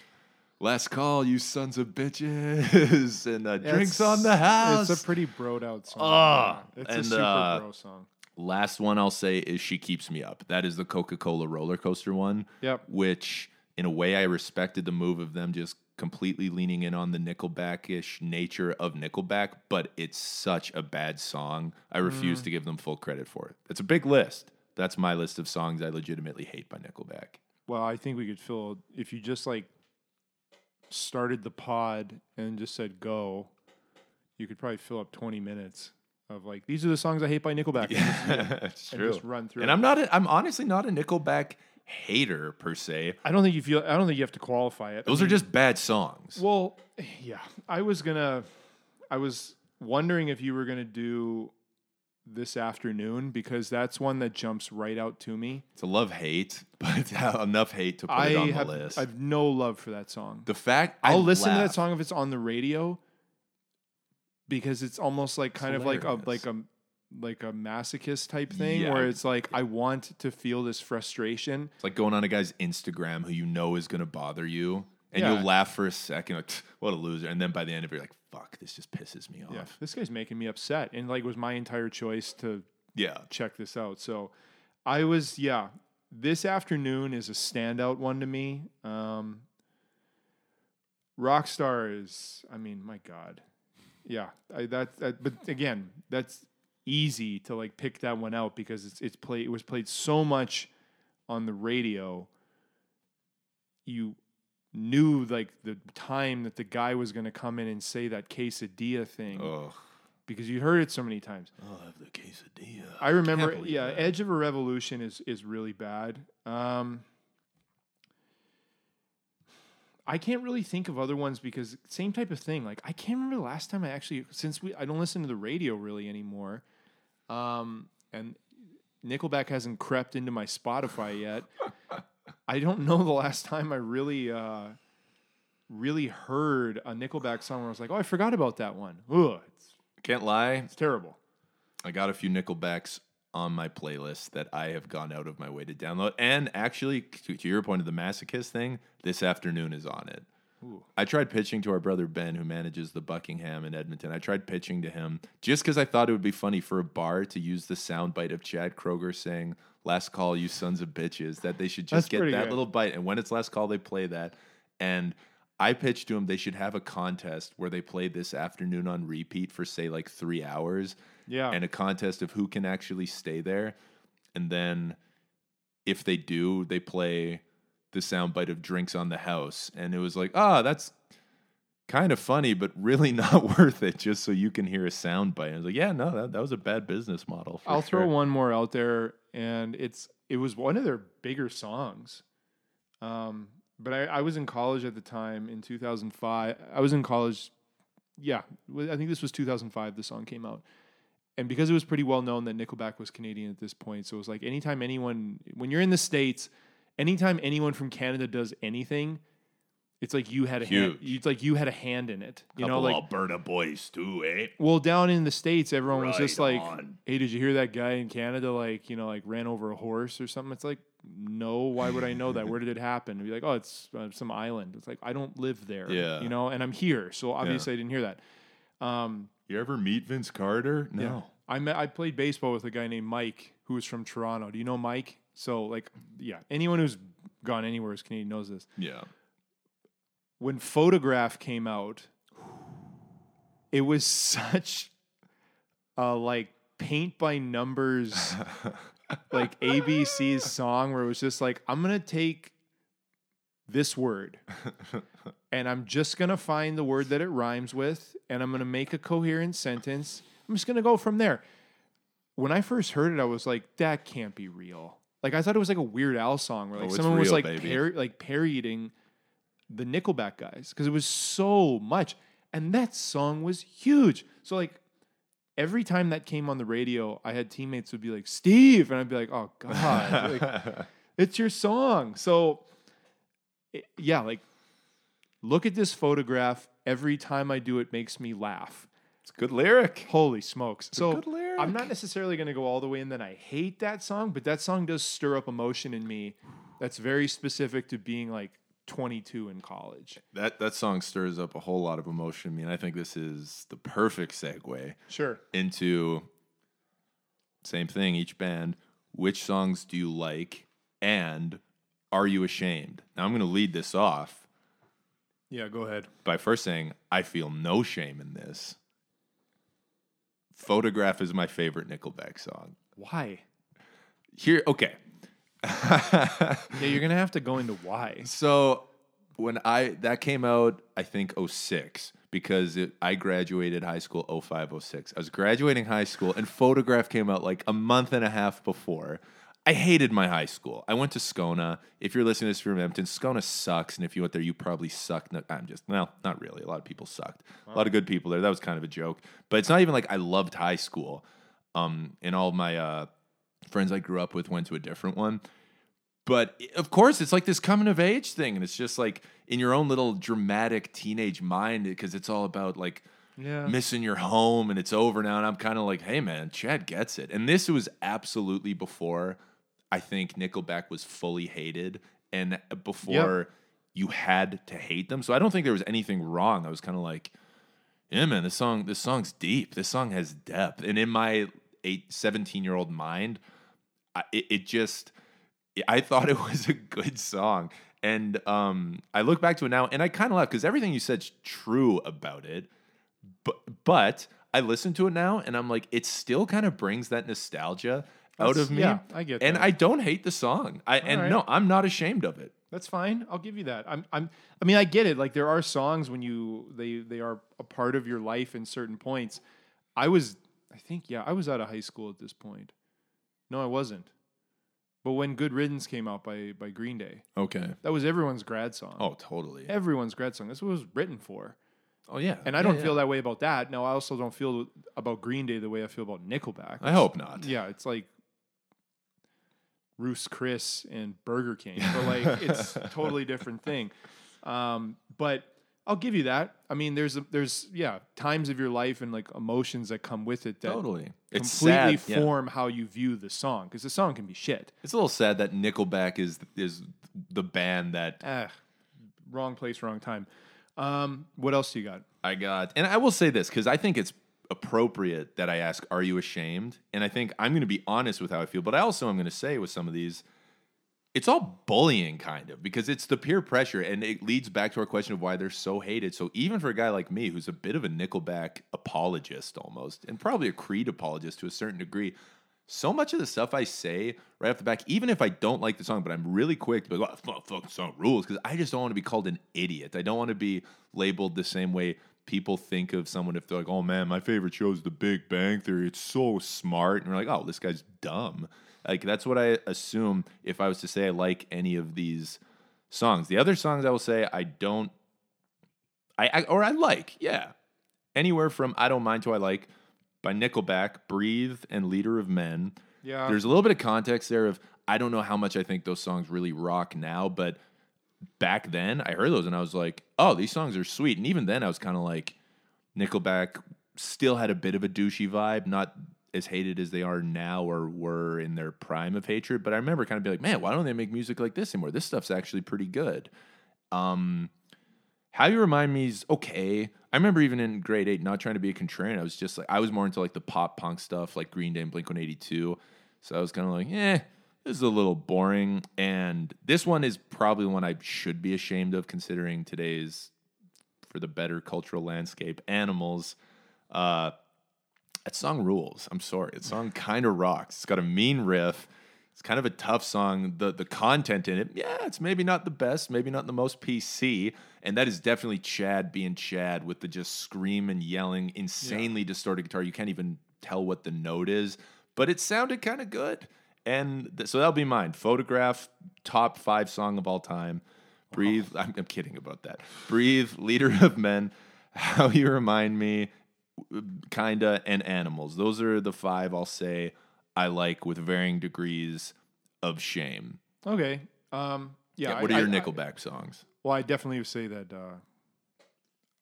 "Last call, you sons of bitches!" *laughs* and uh, drinks on the house. It's a pretty broed out song. Ah, it's a super uh, bro song. Last one I'll say is She Keeps Me Up. That is the Coca Cola roller coaster one. Yep. Which, in a way, I respected the move of them just completely leaning in on the Nickelback ish nature of Nickelback, but it's such a bad song. I refuse mm. to give them full credit for it. It's a big list. That's my list of songs I legitimately hate by Nickelback. Well, I think we could fill if you just like started the pod and just said go, you could probably fill up 20 minutes of like these are the songs I hate by Nickelback. and just- *laughs* it's and just run through And it. I'm not. A, I'm honestly not a Nickelback hater per se. I don't think you feel I don't think you have to qualify it. I Those are just bad songs. Well, yeah. I was gonna I was wondering if you were gonna do this afternoon because that's one that jumps right out to me. It's a love hate, *laughs* but *laughs* enough hate to put I it on have the list. I've no love for that song. the fact I I'll listen to that song if it's on the radio because it's almost like kind of like a like a like a masochist type thing where it's like I want to feel this frustration. It's like going on a guy's Instagram who you know is going to bother you, and Yeah. you'll laugh for a second, like, what a loser, and then by the end of it, you're like, fuck, this just pisses me off. Yeah, this guy's making me upset, and like it was my entire choice to Yeah. check this out. So I was yeah. This afternoon is a standout one to me. Um, Rockstar is, I mean, my God, yeah. I, that, that, but again, that's easy to like pick that one out because it's it's played. It was played so much on the radio. You knew like the time that the guy was going to come in and say that quesadilla thing Oh, because you heard it so many times. I'll have the quesadilla. I remember, believe yeah, that. Edge of a Revolution is is really bad. Um, I can't really think of other ones because same type of thing. Like I can't remember the last time I actually since we I don't listen to the radio really anymore, um, and Nickelback hasn't crept into my Spotify yet. I don't know the last time I really uh, really heard a Nickelback song where I was like, oh, I forgot about that one. Ugh, it's, Can't lie. it's terrible. I got a few Nickelbacks on my playlist that I have gone out of my way to download. And actually, to, to your point of the masochist thing, this afternoon is on it. Ooh. I tried pitching to our brother Ben, who manages the Buckingham in Edmonton. I tried pitching to him just because I thought it would be funny for a bar to use the soundbite of Chad Kroeger saying, Last call, you sons of bitches, that they should That's just get that good. little bite. And when it's last call, they play that. And I pitched to him they should have a contest where they play this afternoon on repeat for, say, like three hours Yeah, and a contest of who can actually stay there. And then if they do, they play the soundbite of drinks on the house. And it was like, ah, that's kind of funny, but really *laughs* not worth it just so you can hear a soundbite. And I was like, yeah, no, that, that was a bad business model. for I'll throw one more out there, and it's it was one of their bigger songs. Um, but I, I was in college at the time in 2005. I was in college, yeah. I think this was 2005. The song came out, and because it was pretty well known that Nickelback was Canadian at this point, so it was like anytime anyone, when you're in the states, anytime anyone from Canada does anything, it's like you had a hand, Huge. it's like you had a hand in it. You know, like Alberta boys too, eh? well, down in the states, everyone was just Right like, on. "Hey, did you hear that guy in Canada like you know like ran over a horse or something?" It's like, no, why would I know that? Where did it happen? And be like, "Oh, it's uh, some island." It's like I don't live there, Yeah. you know, and I'm here, so obviously I didn't hear that. Um, You ever meet Vince Carter? No. yeah. I met I played baseball with a guy named Mike who was from Toronto. Do you know Mike? So like, yeah, anyone who's gone anywhere as Canadian knows this. Yeah. when photograph came out it was *laughs* such a like paint by numbers *laughs* like abc's song where it was just like i'm gonna take this word *laughs* and i'm just gonna find the word that it rhymes with and i'm gonna make a coherent sentence i'm just gonna go from there when i first heard it i was like that can't be real like i thought it was like a weird al song where like Oh, someone was like par- like parodying the Nickelback guys because it was so much. And that song was huge. So like every time that came on the radio, I had teammates would be like, Steve, and I'd be like, oh God, like, *laughs* it's your song. So it- yeah, like look at this photograph. Every time I do it makes me laugh. It's a good lyric. Holy smokes. so good lyric. I'm not necessarily going to go all the way in that I hate that song, but that song does stir up emotion in me that's very specific to being like 22 in college. That that song stirs up a whole lot of emotion in me, and I think this is the perfect segue Sure. into same thing each band which songs do you like and are you ashamed now i'm going to lead this off Yeah, go ahead. by first saying i feel no shame in this photograph is my favorite nickelback song Why? here okay *laughs* Yeah, you're gonna have to go into why. So when I that came out, I think 06 because it, I graduated high school 05 06. I was graduating high school and Photograph came out like a month and a half before. I hated my high school. I went to Scona. If you're listening to this from Edmonton, Scona sucks, and if you went there, you probably sucked. No, I'm just well, not really. A lot of people sucked. A lot of good people there. That was kind of a joke, but it's not even like I loved high school. Um, and all my uh, friends I grew up with went to a different one. But of course, it's like this coming of age thing, and it's just like in your own little dramatic teenage mind because it's all about like Yeah. missing your home and it's over now. And I'm kind of like, hey man, Chad gets it. And this was absolutely before I think Nickelback was fully hated and before you had to hate them. So I don't think there was anything wrong. I was kind of like, yeah, man, this song, this song's deep. This song has depth. And in my eight, 17 year old mind, I, it, it just I thought it *laughs* was a good song. And um, I look back to it now and I kind of laugh because everything you said's true about it. But but I listen to it now and I'm like, it still kind of brings that nostalgia out of me. yeah, I get And that. I don't hate the song. I and right. no, I'm not ashamed of it. That's fine. I'll give you that. I'm I'm I mean I get it. Like there are songs when you they they are a part of your life in certain points. I was I think yeah, I was out of high school at this point. No, I wasn't. But when Good Riddance came out by by Green Day, Okay. that was everyone's grad song. Oh, totally. Everyone's grad song. That's what it was written for. Oh yeah. And I Yeah, don't yeah. feel that way about that. No, I also don't feel about Green Day the way I feel about Nickelback. I hope not. Yeah, it's like Ruth's Chris and Burger King, but like *laughs* it's a totally different thing. Um, but I'll give you that. I mean, there's a, there's yeah times of your life and like emotions that come with it that Totally. It's completely sad. yeah. form how you view the song because the song can be shit. It's a little sad that Nickelback is is the band that Ah, wrong place, wrong time. Um, what else do you got? I got. And I will say this because I think it's appropriate that I ask, "Are you ashamed?" And I think I'm going to be honest with how I feel, but I also am going to say with some of these, it's all bullying kind of because it's the peer pressure, and it leads back to our question of why they're so hated. So even for a guy like me, who's a bit of a Nickelback apologist almost, and probably a Creed apologist to a certain degree. So much of the stuff I say right off the back, even if I don't like the song, but I'm really quick to be like, oh, fuck, fucking song rules, because I just don't want to be called an idiot. I don't want to be labeled the same way people think of someone if they're like, oh man, my favorite show is The Big Bang Theory. It's so smart. And we're like, oh, this guy's dumb. Like, that's what I assume if I was to say I like any of these songs. The other songs I will say I don't, I, I or I like, yeah. Anywhere from I Don't Mind to I Like by Nickelback, Breathe, and Leader of Men. Yeah, There's a little bit of context there of I don't know how much I think those songs really rock now, but back then I heard those and I was like, oh, these songs are sweet. And even then I was kind of like, Nickelback still had a bit of a douchey vibe, not as hated as they are now or were in their prime of hatred. But I remember kind of be like, man, why don't they make music like this anymore? This stuff's actually pretty good. Um, how you remind me is okay. I remember even in grade eight, not trying to be a contrarian. I was just like, I was more into like the pop punk stuff, like Green Day and Blink 182. So I was kind of like, eh, this is a little boring. And this one is probably one I should be ashamed of considering today's, for the better cultural landscape, animals. Uh, that song rules. I'm sorry. That song kind of rocks. It's got a mean riff. It's kind of a tough song. The the content in it, yeah, it's maybe not the best, maybe not the most PC, and that is definitely Chad being Chad with the just scream and yelling, insanely distorted guitar. You can't even tell what the note is, but it sounded kind of good. And th- so that'll be mine. Photograph, top five song of all time. Breathe. I'm, I'm kidding about that. Breathe, Leader of Men, How You Remind Me, kinda, and Animals. Those are the five I'll say I like with varying degrees of shame. okay. Um, yeah. Yeah, what I- are your I- I- Nickelback songs? Well, I definitely would say that uh,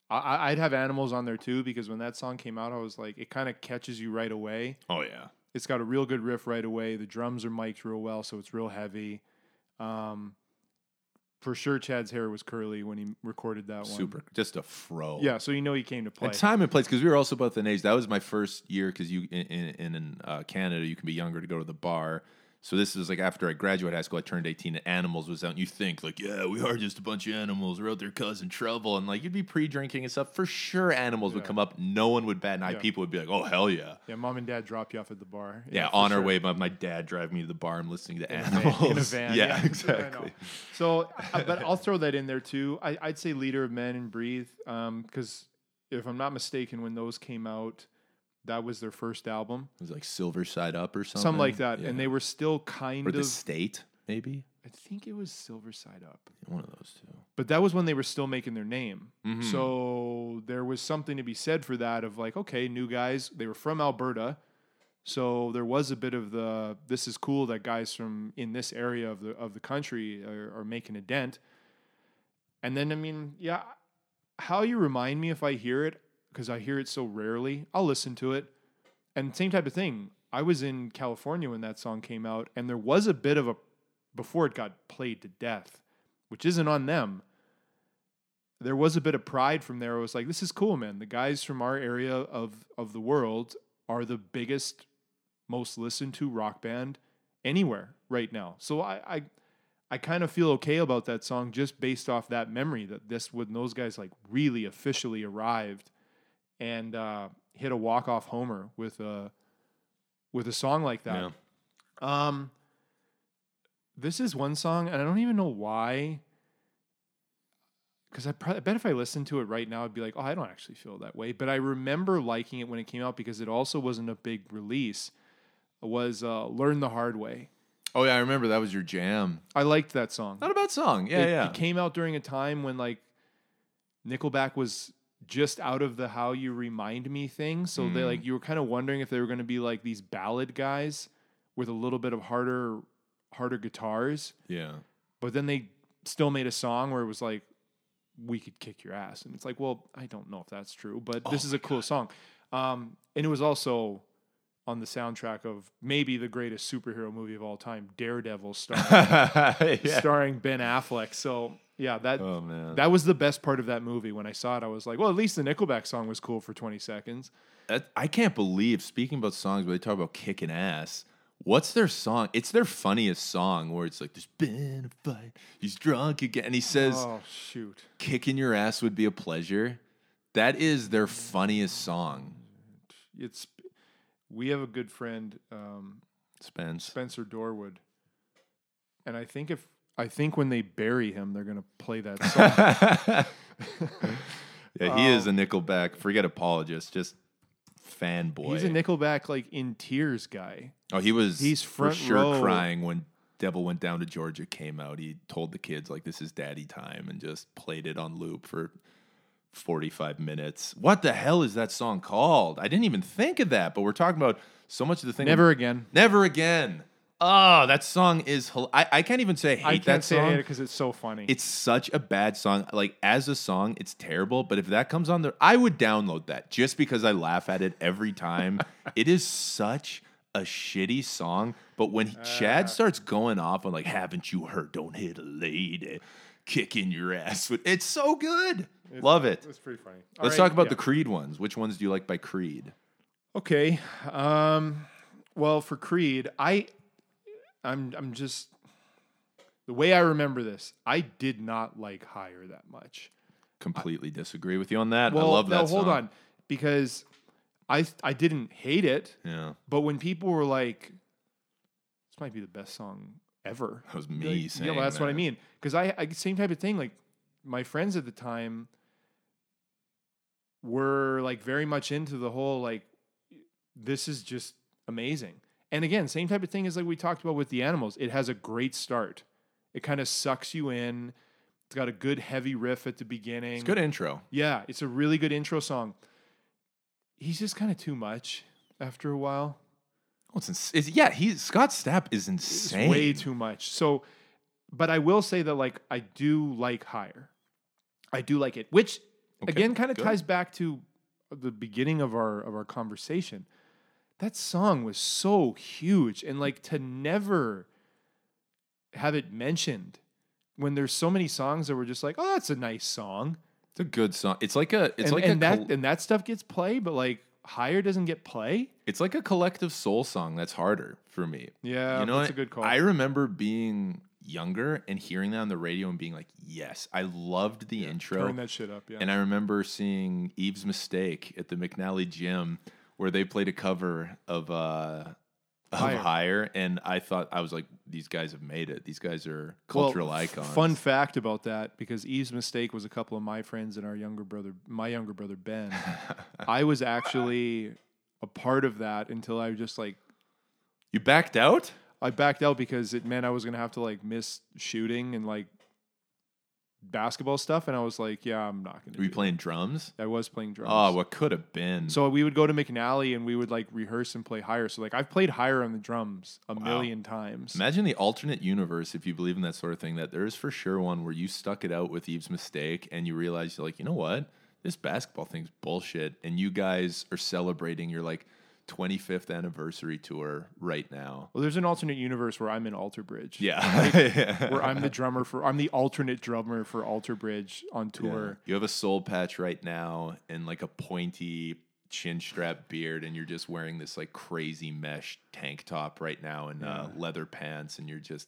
I, I'd have animals on there too because when that song came out, I was like, it kind of catches you right away. Oh yeah, It's got a real good riff right away. The drums are mic'd real well, so it's real heavy. Um, for sure, Chad's hair was curly when he recorded that one. super, just a fro. Yeah, so you know he came to play. And time and place because we were also both in age. That was my first year because you in in, in uh, Canada you can be younger to go to the bar. So this was like after I graduated high school, I turned eighteen, and Animals was out. And you think like, yeah, we are just a bunch of animals. We're out there causing trouble, and like you'd be pre-drinking and stuff. For sure, Animals would come up. No one would bat an eye. Yeah. People would be like, oh hell yeah. yeah, mom and dad drop you off at the bar. Yeah, for on our sure. way, my, my dad driving me to the bar. I'm listening to In a van- Animals in a van. *laughs* Yeah, exactly. So, uh, but I'll throw that in there too. I, I'd say Leader of Men and Breathe, because if I'm not mistaken, when those came out, that was their first album, It was like Silver Side Up or something. something like that, Yeah. and they were still kind or of. the State maybe I think it was Silver Side Up, one of those two. but that was when they were still making their name. Mhm. So there was something to be said for that. Of like, okay, new guys, they were from Alberta. So there was a bit of the this is cool that guys from in this area of the of the country are, are making a dent. And then I mean, yeah, how you remind me if I hear it because I hear it so rarely. I'll listen to it. And same type of thing. I was in California when that song came out, and there was a bit of a before it got played to death, which isn't on them. There was a bit of pride from there. I was like, this is cool, man. The guys from our area of of the world are the biggest, most listened to rock band anywhere right now. So I I, I kind of feel okay about that song just based off that memory that this when those guys like really officially arrived and uh, hit a walk off homer with a with a song like that. Yeah. Um, this is one song, and I don't even know why. Because I, I bet if I listened to it right now, I'd be like, oh, I don't actually feel that way. But I remember liking it when it came out because it also wasn't a big release. It was uh, "Learn the Hard Way." Oh yeah, I remember that was your jam. I liked that song. Not a bad song. Yeah, it, yeah. it came out during a time when like Nickelback was just out of the "How You Remind Me" thing. So they Mm. like you were kind of wondering if they were going to be like these ballad guys with a little bit of harder, harder guitars. yeah. But then they still made a song where it was like, "We could kick your ass," and it's like, well, I don't know if that's true, but this Oh is a cool song. Um, and it was also on the soundtrack of maybe the greatest superhero movie of all time, Daredevil, starring, *laughs* yeah. starring Ben Affleck. So yeah, that Oh man. that was the best part of that movie. When I saw it, I was like, well, at least the Nickelback song was cool for 20 seconds. That- I can't believe speaking about songs where they talk about kicking ass. What's their song? It's their funniest song where it's like, "There's been a fight. He's drunk again," and he says, oh shoot. "Kicking your ass would be a pleasure." That is their funniest song. It's we have a good friend, um, Spence. Spencer Dorwood, and I think if I think when they bury him, they're gonna play that *laughs* song. *laughs* yeah, he is a um, Nickelback. Forget apologist, just fanboy. He's a Nickelback like in tears guy. Oh, he was. He's for sure row. crying when "Devil Went Down to Georgia" came out. He told the kids like, "This is Daddy time," and just played it on loop for forty-five minutes. What the hell is that song called? I didn't even think of that. But we're talking about so much of the thing. Never again. never again. Oh, that song is. hil- I I can't even say hate I can't that say song. it because it's so funny. It's such a bad song. Like as a song, it's terrible. But if that comes on there, I would download that just because I laugh at it every time. *laughs* it is such a shitty song. But when he- Uh. Chad starts going off on like, "Haven't you heard? Don't hit a lady, kicking your ass," it's so good. Love it. It's pretty funny. Let's talk about the Creed ones. Which ones do you like by Creed? Okay. Um, well, for Creed, I, I'm, I'm just the way I remember this. I did not like Higher that much. Completely disagree with you on that. Well, I love that. no, hold song. on, because I, I didn't hate it, Yeah, but when people were like, "This might be the best song ever," that was Like, me yeah, saying. well, that's what I mean. Because I, I same type of thing. Like my friends at the time were like very much into the whole like this is just amazing. And again, same type of thing as like we talked about with the animals. It has a great start. It kind of sucks you in. It's got a good heavy riff at the beginning. It's a good intro. Yeah, it's a really good intro song. He's just kind of too much after a while. Oh, it's ins- it's, yeah, he's Scott Stapp is It's insane. way too much. So, but I will say that like I do like higher. I do like it, which Okay, again kind of ties back to the beginning of our of our conversation. That song was so huge, and like to never have it mentioned when there's so many songs that were just like, oh, that's a nice song. It's a good song. It's like a it's and, like and a that col- and that stuff gets play, but like higher doesn't get play. it's like a collective soul song that's harder for me. Yeah, you know that's what? a good call. I remember being younger and hearing that on the radio and being like, "Yes, I loved the intro." Turn that shit up, yeah. And I remember seeing Eve's Mistake at the McNally Gym where they played a cover of uh of Higher. Higher. and I thought I was like, these guys have made it. These guys are cultural f- icons. Fun fact about that, because Eve's mistake was a couple of my friends and our younger brother, my younger brother Ben. *laughs* I was actually a part of that until I just like You backed out? I backed out because it meant I was gonna have to like miss shooting and like basketball stuff, and I was like, yeah, I'm not gonna. Were you playing drums? I was playing drums. Oh, what could have been? So we would go to McNally and we would like rehearse and play higher. So like I've played higher on the drums a million times. Imagine the alternate universe, if you believe in that sort of thing, that there is for sure one where you stuck it out with Eve's mistake and you realize you're like, you know what? This basketball thing's bullshit. And you guys are celebrating You're like 25th anniversary tour right now. Well, there's an alternate universe where I'm in Alter Bridge. Yeah. *laughs* where I'm the drummer for I'm the alternate drummer for Alter Bridge on tour. You have a soul patch right now and like a pointy chin strap beard and you're just wearing this like crazy mesh tank top right now and uh, leather pants and you're just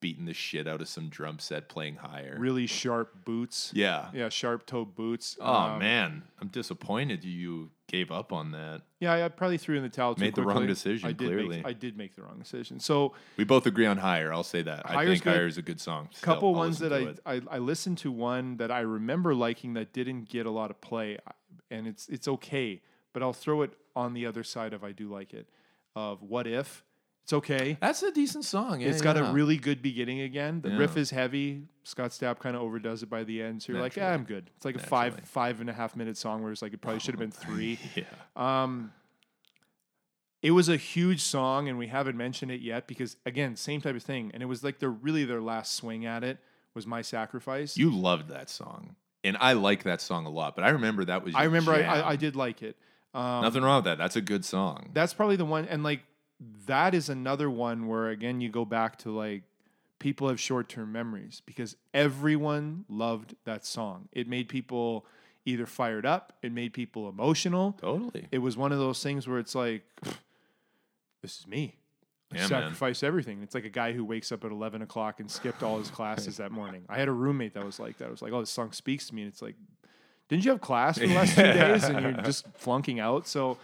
beating the shit out of some drum set playing higher. Really sharp boots. Yeah. Yeah, sharp toe boots. Oh Um, man, I'm disappointed you gave up on that. Yeah, I probably threw in the towel. Too Made the wrong decision, I did clearly. Make, I did make the wrong decision. So We both agree on higher. I'll say that. I think good. higher is a good song. a Still, couple I'll ones that I. I I listened to one that I remember liking that didn't get a lot of play, and it's it's okay, but I'll throw it on the other side of I do like it. Of what if it's okay. That's a decent song. Yeah, it's got yeah. a really good beginning again. The riff is heavy. Scott Stapp kind of overdoes it by the end, so you're like, yeah, Naturally. I'm good. It's like a five Naturally. five and a half minute song, where it's like it probably should have been three. *laughs* yeah. Um, it was a huge song, and we haven't mentioned it yet because again, same type of thing. And it was like their really their last swing at it was my sacrifice. You loved that song, and I like that song a lot. But I remember that was. I your remember I, jam. I, I did like it. Um, Nothing wrong with that. That's a good song. that's probably the one, and like that is another one where again you go back to like people have short term memories because everyone loved that song. It made people either fired up, it made people emotional. totally. it was one of those things where it's like, *sighs* this is me. I Yeah, man. sacrifice everything. It's like a guy who wakes up at 11 o'clock and skipped all his *laughs* classes that morning. I had a roommate that was like that. I was like, oh, this song speaks to me. And it's like, didn't you have class for the last *laughs* two days and you're just flunking out? So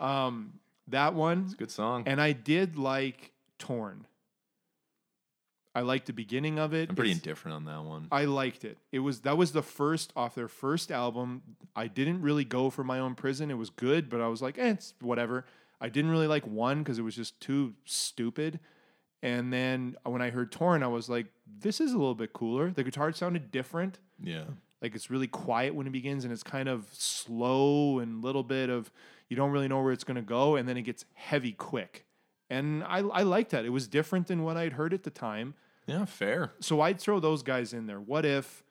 um, that one. It's a good song. And I did like Torn. I liked the beginning of it. I'm pretty It's- indifferent on that one. I liked it. It was that was the first off their first album. I didn't really go for my own prison. It was good, but I was like, eh, it's whatever. I didn't really like one because it was just too stupid. And then when I heard Torn, I was like, this is a little bit cooler. The guitar sounded different. yeah. Like it's really quiet when it begins, and it's kind of slow and little bit of you don't really know where it's gonna go, and then it gets heavy quick. And I I liked that. It was different than what I'd heard at the time Yeah, fair. so I'd throw those guys in there. What if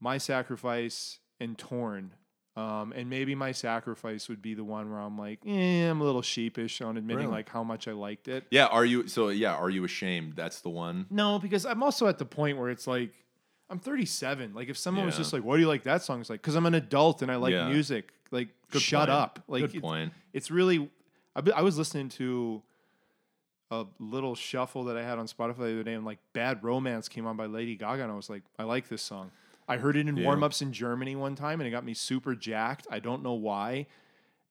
my sacrifice and torn, um, and maybe my sacrifice would be the one where I'm like, eh, I'm a little sheepish on admitting Really? like how much I liked it. Yeah, are you so yeah, are you ashamed? That's the one. No, because I'm also at the point where it's like I'm 37. Like if someone was just like, "Why do you like that song?" It's like because I'm an adult and I like Yeah. music. Like Good shut point. up. Like Good it- point. it's really I, I was listening to a little shuffle that I had on Spotify the other day and like Bad Romance came on by Lady Gaga and I was like I like this song. I heard it in Yeah. warm-ups in Germany one time and it got me super jacked. I don't know why.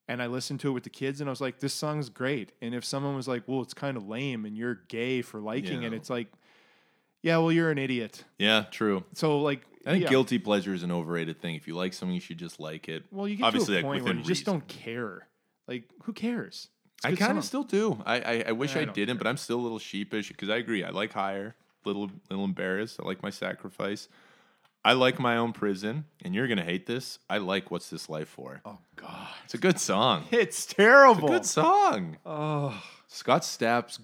And I listened to it with the kids and I was like this song's great. And if someone was like, "Well, it's kind of lame and you're gay for liking it." It's like yeah, well, you're an idiot. Yeah, true. So like I think yeah. guilty pleasure is an overrated thing. If you like something, you should just like it. Well, you get Obviously, to a like, point where you within just reason. don't care. Like, who cares? It's I kind of still do. I I, I wish I I, don't didn't, but I'm still a little sheepish because I agree. I like higher, little little embarrassed. I like my sacrifice. I like my own prison, and you're gonna hate this. I like what's this life for. Oh God, It's a good song. it's terrible. Good song. oh, Scott Stapp's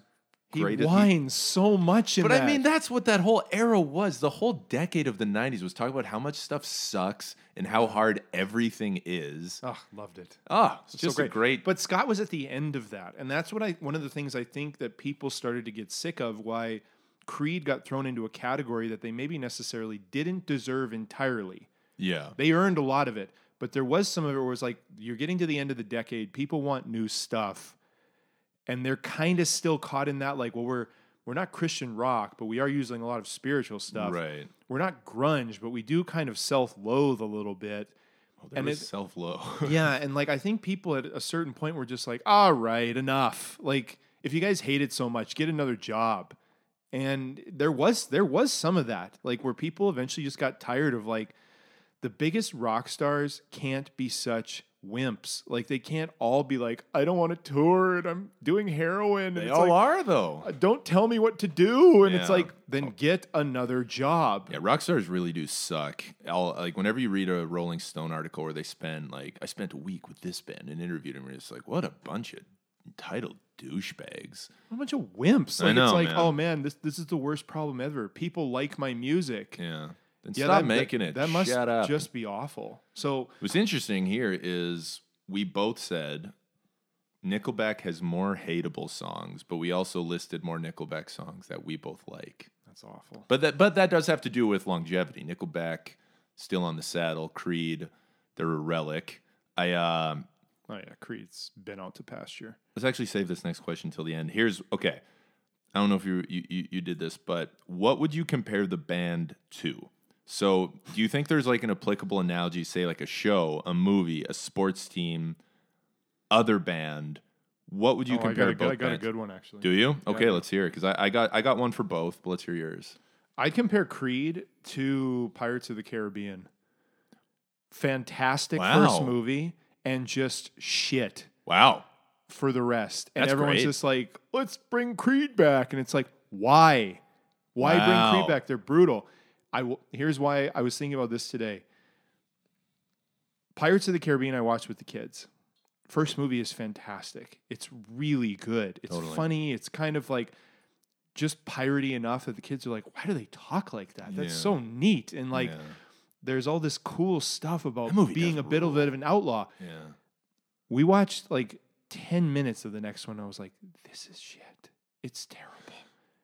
he great. whines so much in But that. I mean, that's what that whole era was. The whole decade of the 90s was talking about how much stuff sucks and how hard everything is. oh, loved it. Ah, it's So just a great. But Scott was at the end of that, and that's what I. One of the things I think that people started to get sick of. Why Creed got thrown into a category that they maybe necessarily didn't deserve entirely. yeah. They earned a lot of it, but there was some of it where it was like you're getting to the end of the decade. People want new stuff, and they're kind of still caught in that. Like, well, we're we're not Christian rock, but we are using a lot of spiritual stuff. Right. We're not grunge, but we do kind of self-loathe a little bit. Well, there And was it- self low. *laughs* yeah, and like I think people at a certain point were just like, all right, enough. Like, if you guys hate it so much, get another job. And there was there was some of that, like where people eventually just got tired of like the biggest rock stars can't be such wimps. Like they can't all be like, I don't want to tour and I'm doing heroin. And they it's all like, are, though. "Uh, don't tell me what to do. And it's like, then get another job. Yeah, rock stars really do suck. I'll, like whenever you read a Rolling Stone article where they spend like I spent a week with this band and interviewed them, it's like what a bunch of entitled douchebags. A bunch of wimps. I Like know, it's like, man. oh man, this this is the worst problem ever. People like my music. Yeah, then Yeah, stop that- making that, it. That must Shut up. just be awful. So What's interesting here is we both said Nickelback has more hateable songs, but we also listed more Nickelback songs that we both like. that's awful. But that but that does have to do with longevity. Nickelback still on the saddle, Creed, they're a relic. I um Oh yeah, Creed's been out to pasture. Let's actually save this next question till the end. Here's okay. I don't know if you you you, you did this, but what would you compare the band to? So, do you think there's like an applicable analogy, say like a show, a movie, a sports team, other band? What would you oh, compare I got, a, I got a good one actually. Do you? Okay, yeah. let's hear it because I, I got I got one for both, but let's hear yours. I compare Creed to Pirates of the Caribbean. Fantastic Wow. first movie and just shit Wow. for the rest. And That's everyone's great. just like, let's bring Creed back. And it's like, why? Why Wow. bring Creed back? They're brutal. I w- here's why I was thinking about this today. Pirates of the Caribbean I watched with the kids. First movie is fantastic. It's really good. It's Totally. funny. It's kind of like just piratey enough that the kids are like, why do they talk like that? That's Yeah. so neat. And like yeah. there's all this cool stuff about being a bit of an outlaw. yeah. We watched like 10 minutes of the next one. I was like, this is shit. It's terrible.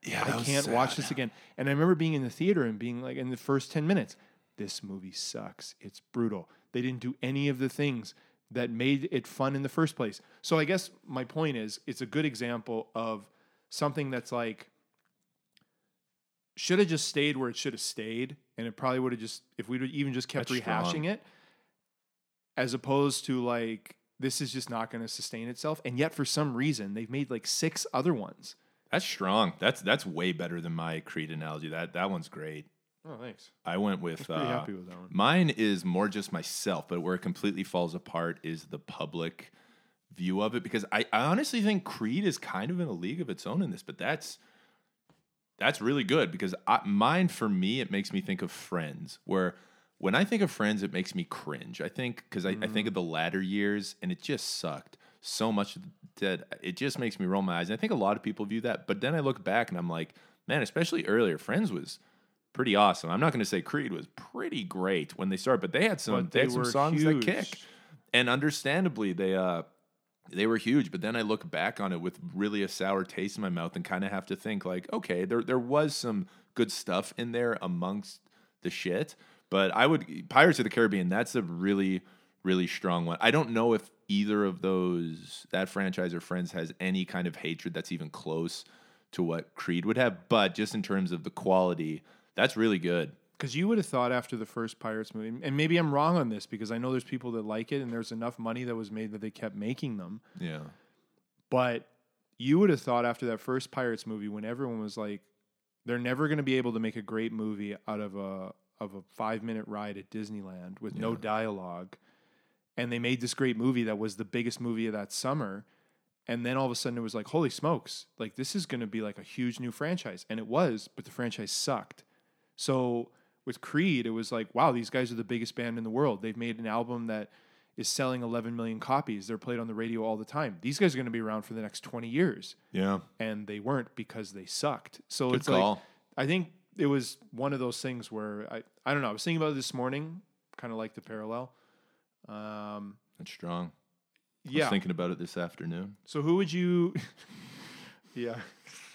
Yeah, I can't watch sad. this again. And I remember being in the theater and being like, in the first 10 minutes, this movie sucks. It's brutal. They didn't do any of the things that made it fun in the first place. So I guess my point is, it's a good example of something that's like, should have just stayed where it should have stayed. And it probably would have just, if we'd even just kept That's rehashing strong. it, as opposed to like, this is just not going to sustain itself. And yet, for some reason, they've made like six other ones. That's strong. That's that's way better than my Creed analogy. That that one's great. Oh, thanks. I went with *laughs* Pretty uh, happy with that one. Mine is more just myself, but where it completely falls apart is the public view of it. Because I, I honestly think Creed is kind of in a league of its own in this, but that's that's really good because I, mine for me it makes me think of Friends, where when I think of Friends, it makes me cringe. I think because I, I think of the latter years and it just sucked so much that it just makes me roll my eyes. And I think a lot of people view that, but then I look back and I'm like, man, especially earlier, Friends was pretty awesome. I'm not going to say Creed was pretty great when they started, but they had some But they, they had some songs that kick, and understandably they uh they were huge. But then I look back on it with really a sour taste in my mouth and kind of have to think like, okay, there there was some good stuff in there amongst the shit. But I would Pirates of the Caribbean. That's a really really strong one. I don't know if either of those that franchise or Friends has any kind of hatred that's even close to what Creed would have. But just in terms of the quality, that's really good. Because you would have thought after the first Pirates movie, and maybe I'm wrong on this because I know there's people that like it and there's enough money that was made that they kept making them. Yeah. But you would have thought after that first Pirates movie, when everyone was like, they're never going to be able to make a great movie out of a of a five minute ride at Disneyland with no Yeah. dialogue, and they made this great movie that was the biggest movie of that summer. And then all of a sudden it was like, holy smokes, like this is going to be like a huge new franchise. And it was, but the franchise sucked. So with Creed, it was like, wow, these guys are the biggest band in the world. They've made an album that is selling 11 million copies. They're played on the radio all the time. These guys are going to be around for the next 20 years. Yeah. And they weren't because they sucked. So Good it's like. I think it was one of those things where I, I don't know. I was thinking about it this morning, kind of like the parallel. Um, That's strong. I yeah. was thinking about it this afternoon. So who would you? *laughs* yeah,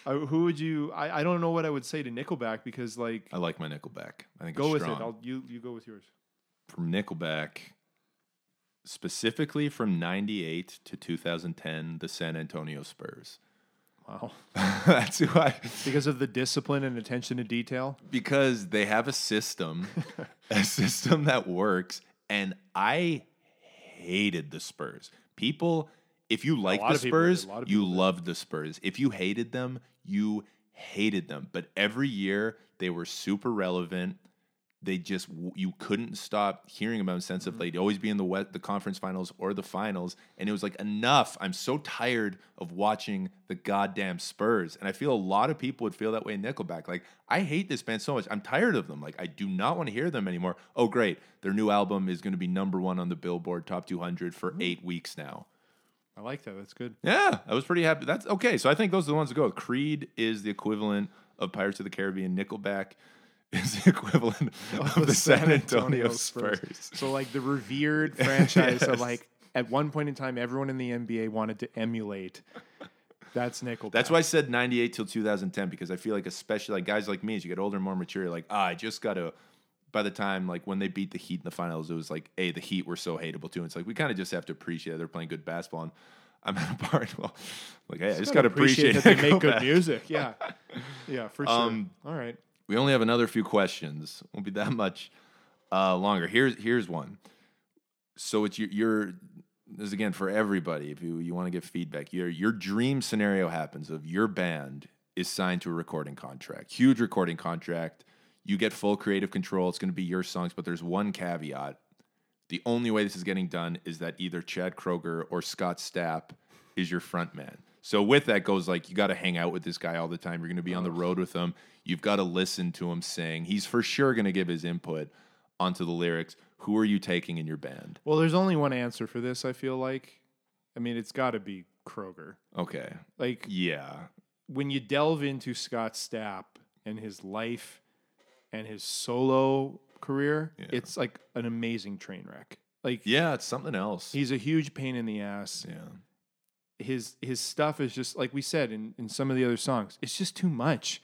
I, who would you? I, I don't know what I would say to Nickelback because like I like my Nickelback. I think go it's with strong. it. I'll you you go with yours. from Nickelback, specifically from 98 to 2010, the San Antonio Spurs. Wow, *laughs* That's who I, because of the discipline and attention to detail. because they have a system, *laughs* a system that works. And I hated the Spurs. People, if you like lot the of people did. Spurs, A lot of you did. loved the Spurs. If you hated them, you hated them. But every year they were super relevant. They just you couldn't stop hearing about them since Mm-hmm. of they'd always be in the wet, the conference finals or the finals, and it was like enough. I'm so tired of watching the goddamn Spurs, and I feel a lot of people would feel that way in Nickelback. Like I hate this band so much. I'm tired of them. Like I do not want to hear them anymore. Oh great, their new album is going to be number one on the Billboard Top 200 for Mm-hmm. eight weeks now. I like that. That's good. Yeah, I was pretty happy. That's okay. So I think those are the ones to go. Creed is the equivalent of Pirates of the Caribbean. Nickelback is the equivalent of, the, San Antonio, Spurs. So like the revered *laughs* franchise Yes. that like at one point in time everyone in the NBA wanted to emulate. That's Nickelback. That's why I said 98 till 2010 because I feel like especially like guys like me as you get older and more mature, you're like, ah, I just got to by the time like when they beat the Heat in the finals, it was like, hey, the Heat were so hateable too. And it's like we kind of just have to appreciate they're playing good basketball. And I'm at a part, *laughs* well, like hey, I just got to appreciate, that they make good back. music. Yeah, *laughs* yeah, for sure. Um, All right. We only have another few questions. Won't be that *laughs* much uh, longer. Here's here's one. So it's your, your this is again for everybody. If you, you want to give feedback, your your dream scenario happens of your band is signed to a recording contract, huge recording contract. You get full creative control. It's going to be your songs, but there's one caveat. The only way this is getting done is that either Chad Kroeger or Scott Stapp is your front man. So with that goes like you got to hang out with this guy all the time. You're going to be on the road with him. You've got to listen to him sing. He's for sure going to give his input onto the lyrics. Who are you taking in your band? Well, there's only one answer for this. I feel like. I mean, it's got to be Kroeger. Okay. Like Yeah. when you delve into Scott Stapp and his life and his solo career, Yeah. it's like an amazing train wreck. Like Yeah, it's something else. he's a huge pain in the ass. yeah. His his stuff is just like we said in, in some of the other songs. It's just too much.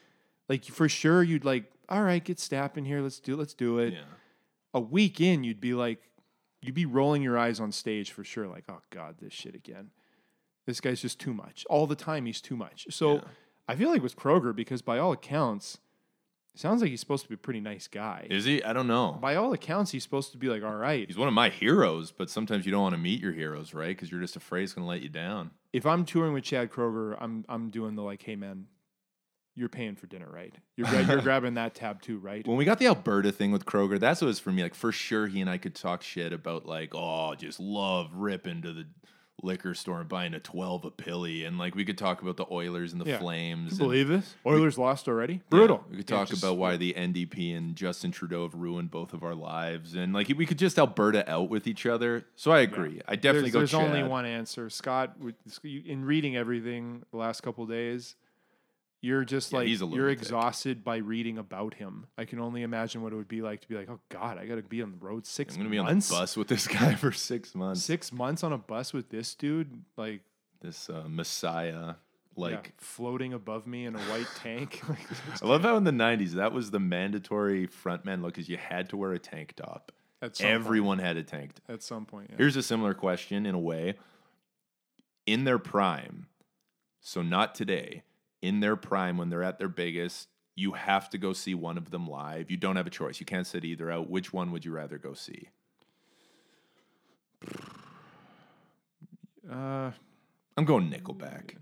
Like for sure you'd like, all right, get Stapp in here. Let's do let's do it. Yeah. A week in, you'd be like, you'd be rolling your eyes on stage for sure. Like, oh god, this shit again. This guy's just too much. All the time, he's too much. So Yeah. I feel like with Kroeger, because by all accounts, sounds like he's supposed to be a pretty nice guy. Is he? I don't know. by all accounts, he's supposed to be like, all right. He's one of my heroes, but sometimes you don't want to meet your heroes, right? Because you're just afraid it's going to let you down. If I'm touring with Chad Kroeger, I'm I'm doing the like, hey man, you're paying for dinner, right? You're gra- you're *laughs* grabbing that tab too, right? When we got the Alberta thing with Kroeger, that's what it was for me. Like, for sure, he and I could talk shit about, like, oh, just love ripping to the liquor store and buying a 12 a pilly. And, like, we could talk about the Oilers and the Yeah. Flames. Can and- you believe this? Oilers lost already. Yeah, Brutal. we could Yeah, talk just- about why the NDP and Justin Trudeau have ruined both of our lives. And, like, we could just Alberta out with each other. So I agree. I definitely there's, go there's only Chad. one answer, Scott. with- In reading everything the last couple of days, you're just Yeah, like you're exhausted by reading about him. I can only imagine what it would be like to be like, oh God, I got to be on the road 6 I'm 6 going to be on months. the bus with this *laughs* guy for six months. Six months on a bus with this dude, like This uh, Messiah. Like, yeah, floating above me in a white *laughs* tank. *laughs* Like, I love how in the 90s that was the mandatory frontman look because you had to wear a tank top. some point. Everyone had a tank top. At some point, yeah. Here's a similar question in a way. In their prime, so not today, in their prime when they're at their biggest, you have to go see one of them live. You don't have a choice. You can't sit either out. Which one would you rather go see? *sighs* Uh, I'm going Nickelback.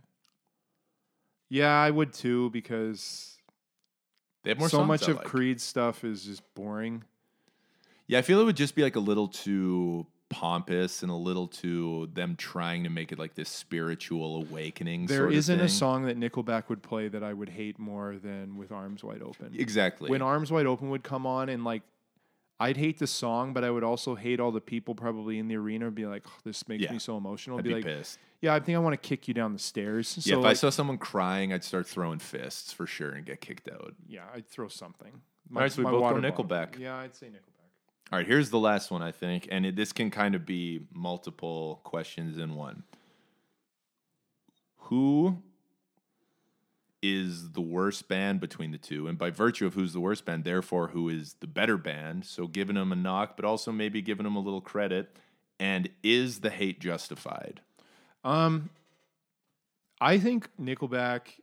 yeah, I would too because They have more so much I of like. Creed's stuff is just boring. Yeah, I feel it would just be like a little too pompous and a little too them trying to make it like this spiritual awakening. There isn't a song that Nickelback would play that I would hate more than with Arms Wide Open. Exactly. When Arms Wide Open would come on and like I'd hate the song, but I would also hate all the people probably in the arena and be like, "Oh, this makes Yeah. me so emotional. I'd be, be like, pissed. yeah, I think I want to kick you down the stairs. Yeah, So if I saw someone crying, I'd start throwing fists for sure and get kicked out. yeah, I'd throw something. All right, so we both go water bottle. Nickelback. Yeah, I'd say Nickelback. All right, here's the last one, I think, and it, this can kind of be multiple questions in one. Who is the worst band between the two? And by virtue of who's the worst band, therefore, who is the better band? So giving them a knock, but also maybe giving them a little credit. And is the hate justified? Um, I think Nickelback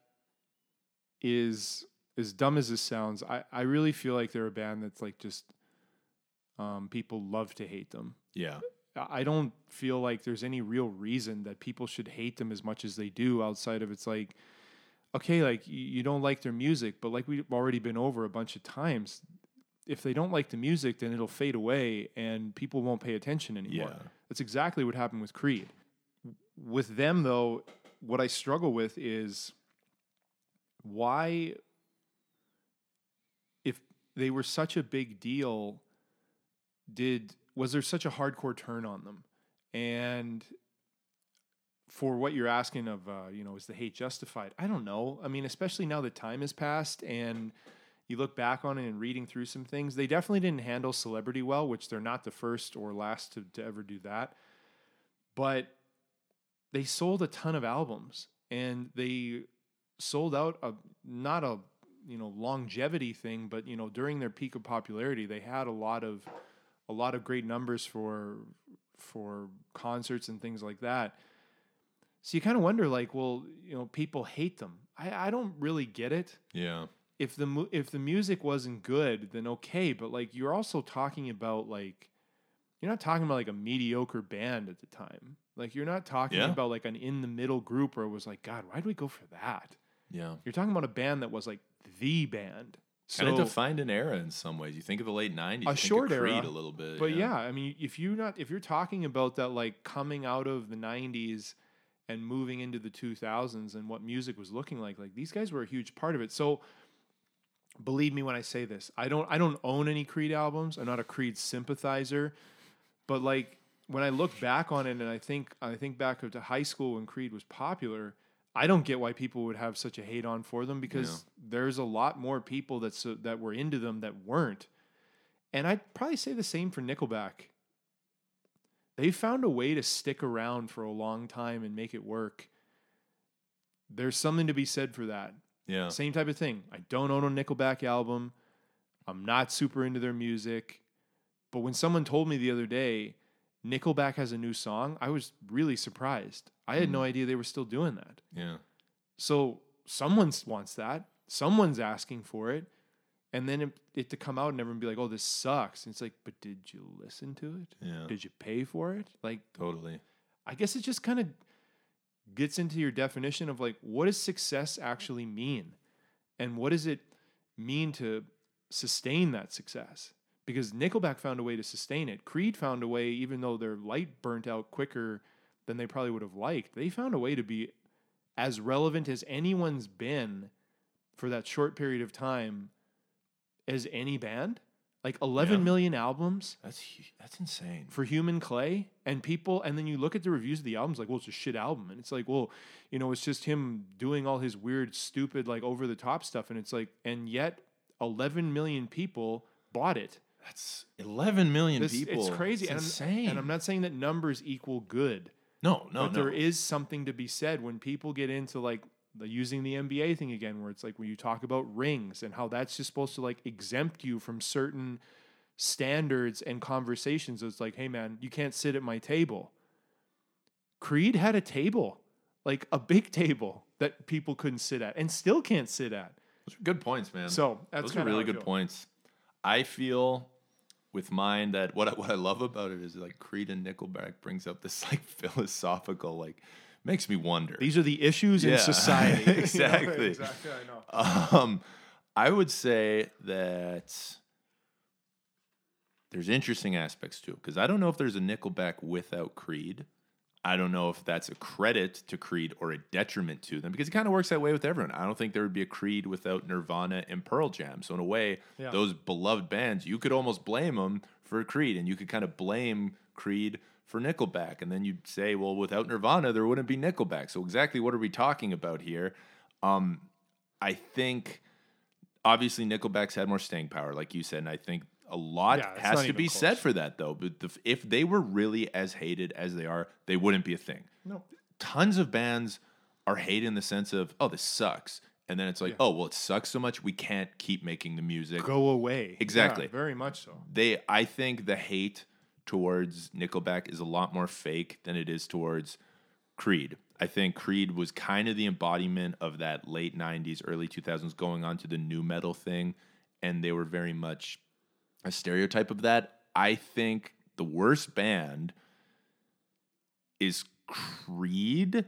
is as dumb as this sounds. I, I really feel like they're a band that's like just um, people love to hate them. Yeah. I don't feel like there's any real reason that people should hate them as much as they do outside of it's like, okay, like you, you don't like their music, but like we've already been over a bunch of times, if they don't like the music, then it'll fade away and people won't pay attention anymore. Yeah. That's exactly what happened with Creed. With them, though, what I struggle with is why, if they were such a big deal, did was there such a hardcore turn on them? And for what you're asking of, uh, you know, is the hate justified? I don't know. I mean, especially now that time has passed and you look back on it and reading through some things, they definitely didn't handle celebrity well, which they're not the first or last to, to ever do that. But they sold a ton of albums and they sold out a not a you know longevity thing, but you know during their peak of popularity, they had a lot of a lot of great numbers for for concerts and things like that. So you kind of wonder, like, well, you know, people hate them. I, I don't really get it. Yeah. If the mu- if the music wasn't good, then okay. But like, you're also talking about like, you're not talking about like a mediocre band at the time. Like, you're not talking Yeah. about like an in the middle group where it was like, God, why did we go for that? Yeah. You're talking about a band that was like the band. So, Kind of defined an era in some ways. You think of the late '90s, you think short of Creed era, a little bit. but yeah, I mean, if you're not, if you're talking about that, like coming out of the '90s and moving into the 2000s and what music was looking like, like these guys were a huge part of it. So, believe me when I say this, I don't, I don't own any Creed albums. I'm not a Creed sympathizer, but like when I look back on it, and I think, I think back to high school when Creed was popular. I don't get why people would have such a hate on for them because there's a lot more people that so, that were into them that weren't. And I'd probably say the same for Nickelback. They found a way to stick around for a long time and make it work. There's something to be said for that. yeah, Same type of thing. I don't own a Nickelback album. I'm not super into their music. But when someone told me the other day, Nickelback has a new song, I was really surprised. I had no mm. idea they were still doing that. yeah. So someone wants that. Someone's asking for it. And then it, it to come out and everyone be like, oh, this sucks. And it's like, but did you listen to it? Yeah. Did you pay for it? Like, Totally. I guess it just kind of gets into your definition of like, what does success actually mean? And what does it mean to sustain that success? Because Nickelback found a way to sustain it. Creed found a way, even though their light burnt out quicker than they probably would have liked, they found a way to be as relevant as anyone's been for that short period of time as any band. Like eleven Yeah. million albums That's that's insane. for Human Clay, and people, and then you look at the reviews of the albums, like, well, it's a shit album, and it's like, well, you know, it's just him doing all his weird, stupid, like over the top stuff, and it's like, and yet, eleven million people bought it. That's 11 million This, people. it's crazy, It's and, insane. I'm, and I'm not saying that numbers equal good, no, no, but no. there is something to be said when people get into like the using the NBA thing again, where it's like when you talk about rings and how that's just supposed to like exempt you from certain standards and conversations. It's like, hey man, you can't sit at my table. Creed had a table, like a big *laughs* table that people couldn't sit at and still can't sit at. Those are good points, man. So that's Those are really good feel. points. I feel with mine that what I, *laughs* what I love about it is like Creed and Nickelback brings up this *laughs* like philosophical like makes me wonder. These are the issues Yeah, in *laughs* society. Exactly. exactly. I know. Um, I would say that there's interesting aspects to it because I don't know if there's a Nickelback without Creed. I don't know if that's a credit to Creed or a detriment to them because it kind of works that way with everyone. I don't think there would be a Creed without Nirvana and Pearl Jam. So in a way, Yeah. those beloved bands, you could almost blame them for Creed, and you could kind of blame Creed for Nickelback, and then you'd say, well, without Nirvana, there wouldn't be Nickelback. So exactly what are we talking about here? Um, I think obviously Nickelback's had more staying power, like you said, and I think a lot Yeah, has to be said for that though. But the, if they were really as hated as they are, they wouldn't be a thing. No. Tons of bands are hated in the sense of, oh, this sucks. And then it's like, oh, well, it sucks so much we can't keep making the music. Go away. Exactly. Yeah, very much so. They I think the hate towards Nickelback is a lot more fake than it is towards Creed. I think Creed was kind of the embodiment of that late 90s, early 2000s going on to the nu metal thing and they were very much a stereotype of that. I think the worst band is Creed,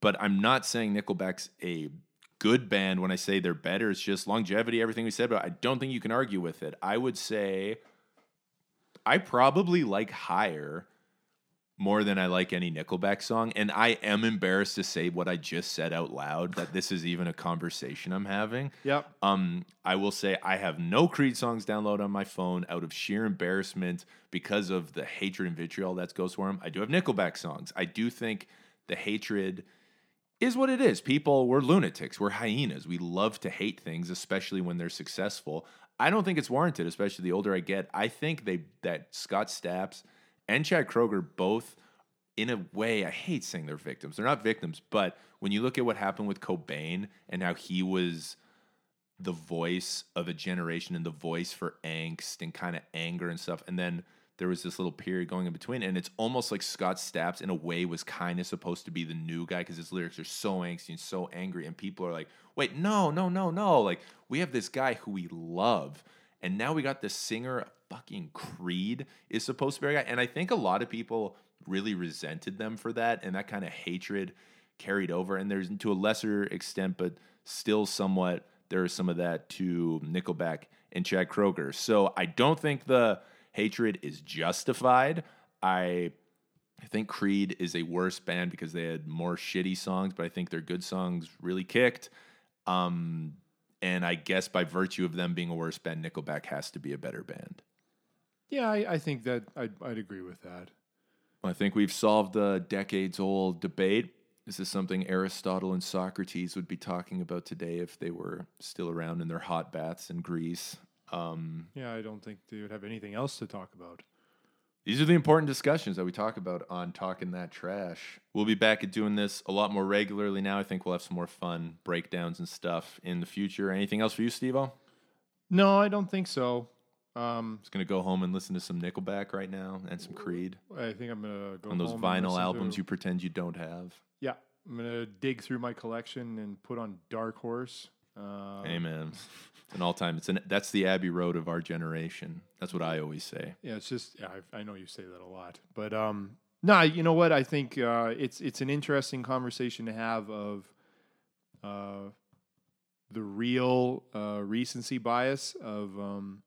but I'm not saying Nickelback's a good band when I say they're better. It's just longevity, everything we said, but I don't think you can argue with it. I would say I probably like higher more than I like any Nickelback song. And I am embarrassed to say what I just said out loud that this is even a conversation I'm having. Yep. Um, I will say I have no Creed songs downloaded on my phone out of sheer embarrassment because of the hatred and vitriol that goes for. I do have Nickelback songs. I do think the hatred is what it is. People, we're lunatics, we're hyenas. We love to hate things, especially when they're successful. I don't think it's warranted, especially the older I get. I think they that Scott Staps and Chad Kroeger both, in a way, I hate saying they're victims. They're not victims, but when you look at what happened with Cobain and how he was the voice of a generation and the voice for angst and kind of anger and stuff. And then there was this little period going in between, and it's almost like Scott Staps in a way was kind of supposed to be the new guy because his lyrics are so angsty and so angry, and people are like, "Wait, no, no, no, no!" Like we have this guy who we love, and now we got the singer, fucking Creed, is supposed to be our guy, and I think a lot of people really resented them for that, and that kind of hatred carried over, and there's to a lesser extent, but still somewhat there is some of that to Nickelback and Chad Kroeger. So I don't think the hatred is justified. I I think Creed is a worse band because they had more shitty songs, but I think their good songs really kicked. Um, and I guess by virtue of them being a worse band, Nickelback has to be a better band. Yeah, I, I think that I'd, I'd agree with that. I think we've solved the decades old debate. This is something Aristotle and Socrates would be talking about today if they were still around in their hot baths in Greece. Um, Yeah, I don't think they would have anything else to talk about. These are the important discussions that we talk about on Talking That Trash. We'll be back at doing this a lot more regularly now. I think we'll have some more fun breakdowns and stuff in the future. Anything else for you, Steve? O? No, I don't think so. Um, Just gonna go home and listen to some Nickelback right now and some Creed I think I'm gonna go home. on those home and vinyl listen albums to- you pretend you don't have. Yeah, I'm gonna dig through my collection and put on Dark Horse. Uh, Amen. An all time. It's an that's the Abbey Road of our generation. That's what I always say. Yeah, it's just yeah, I, I know you say that a lot, but um, no, you know what? I think uh, it's it's an interesting conversation to have of uh, the real uh, recency bias of um,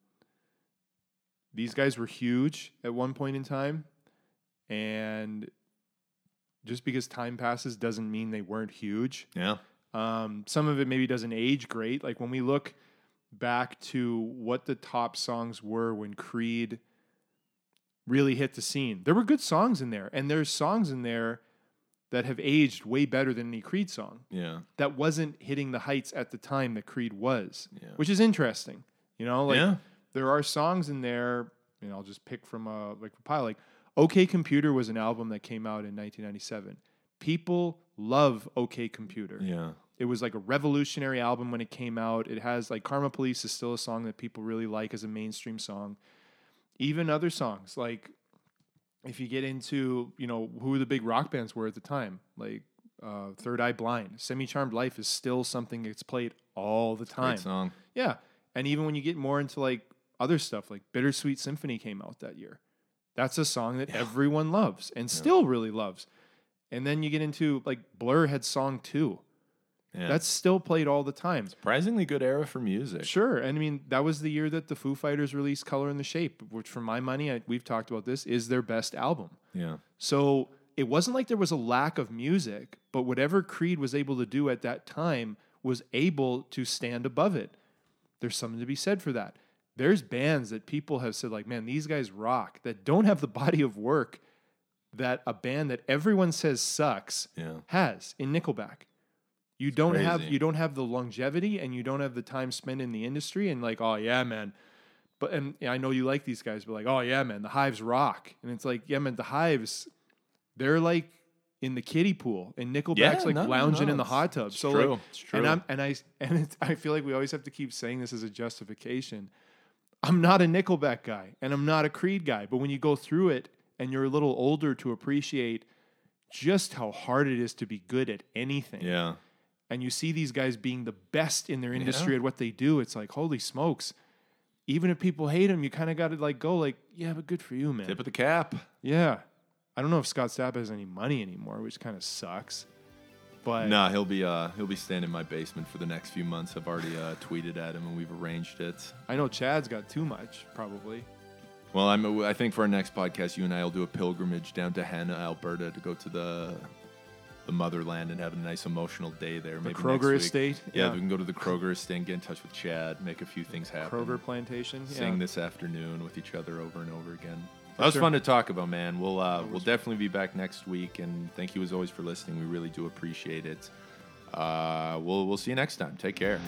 these guys were huge at one point in time, and just because time passes doesn't mean they weren't huge. Yeah. Um, some of it maybe doesn't age great. Like when we look back to what the top songs were when Creed really hit the scene, there were good songs in there, and there's songs in there that have aged way better than any Creed song Yeah. that wasn't hitting the heights at the time that Creed was, Yeah. which is interesting. You know, like yeah. there are songs in there, and I'll just pick from a like a pile. Like OK Computer was an album that came out in 1997. People love OK Computer. Yeah. It was like a revolutionary album when it came out. It has like Karma Police is still a song that people really like as a mainstream song. Even other songs like if you get into you know who the big rock bands were at the time, like uh, Third Eye Blind, Semi Charmed Life is still something that's played all the time. Great song. Yeah. And even when you get more into like other stuff, like Bittersweet Symphony came out that year. That's a song that everyone loves and still really loves. And then you get into like Blur had song two. Yeah. That's still played all the time. surprisingly good era for music. Sure. And I mean, that was the year that the Foo Fighters released Color and the Shape, which for my money, I, we've talked about this, is their best album. Yeah. So it wasn't like there was a lack of music, but whatever Creed was able to do at that time was able to stand above it. There's something to be said for that. There's bands that people have said, like, man, these guys rock, that don't have the *laughs* body of work that a band that everyone says sucks Yeah. has in Nickelback. You don't have you don't have the longevity and you don't have the time spent in the industry and like, oh yeah, man. But and I know you like these guys, but like, oh yeah, man, the hives rock. And it's like, yeah, man, the hives, they're like in the kiddie pool and Nickelback's Yeah, like no, lounging no, in the hot tub. it's so true, like it's true. and I'm and I and it's, I feel like we always have to keep saying this as a justification. I'm not a Nickelback guy and I'm not a Creed guy, but when you go through it and you're a little older to appreciate just how hard it is to be good at anything Yeah. and you see these guys being the best in their industry at what they do, it's like, holy smokes. Even if people hate them, you kind of got to like go like, yeah, but good for you, man. Tip of the cap. Yeah. I don't know if Scott Stapp has any money anymore, which kind of sucks. But Nah, he'll be uh he'll be staying in my basement for the next few months. I've already uh, tweeted at him and we've arranged it. I know Chad's got too much, probably. Well, I'm I think for our next podcast, you and I will do a pilgrimage down to Hanna, Alberta, to go to the the motherland and have a nice emotional day there. The Maybe Kroeger next week. estate. Yeah, we can go to the Kroeger estate, and get in touch with Chad, make a few things happen. Kroeger plantation. sing yeah. this afternoon with each other over and over again. For That was sure. fun to talk about, man. We'll uh, we'll definitely be back next week, and thank you as always for listening. We really do appreciate it. Uh, we'll we'll see you next time. Take care.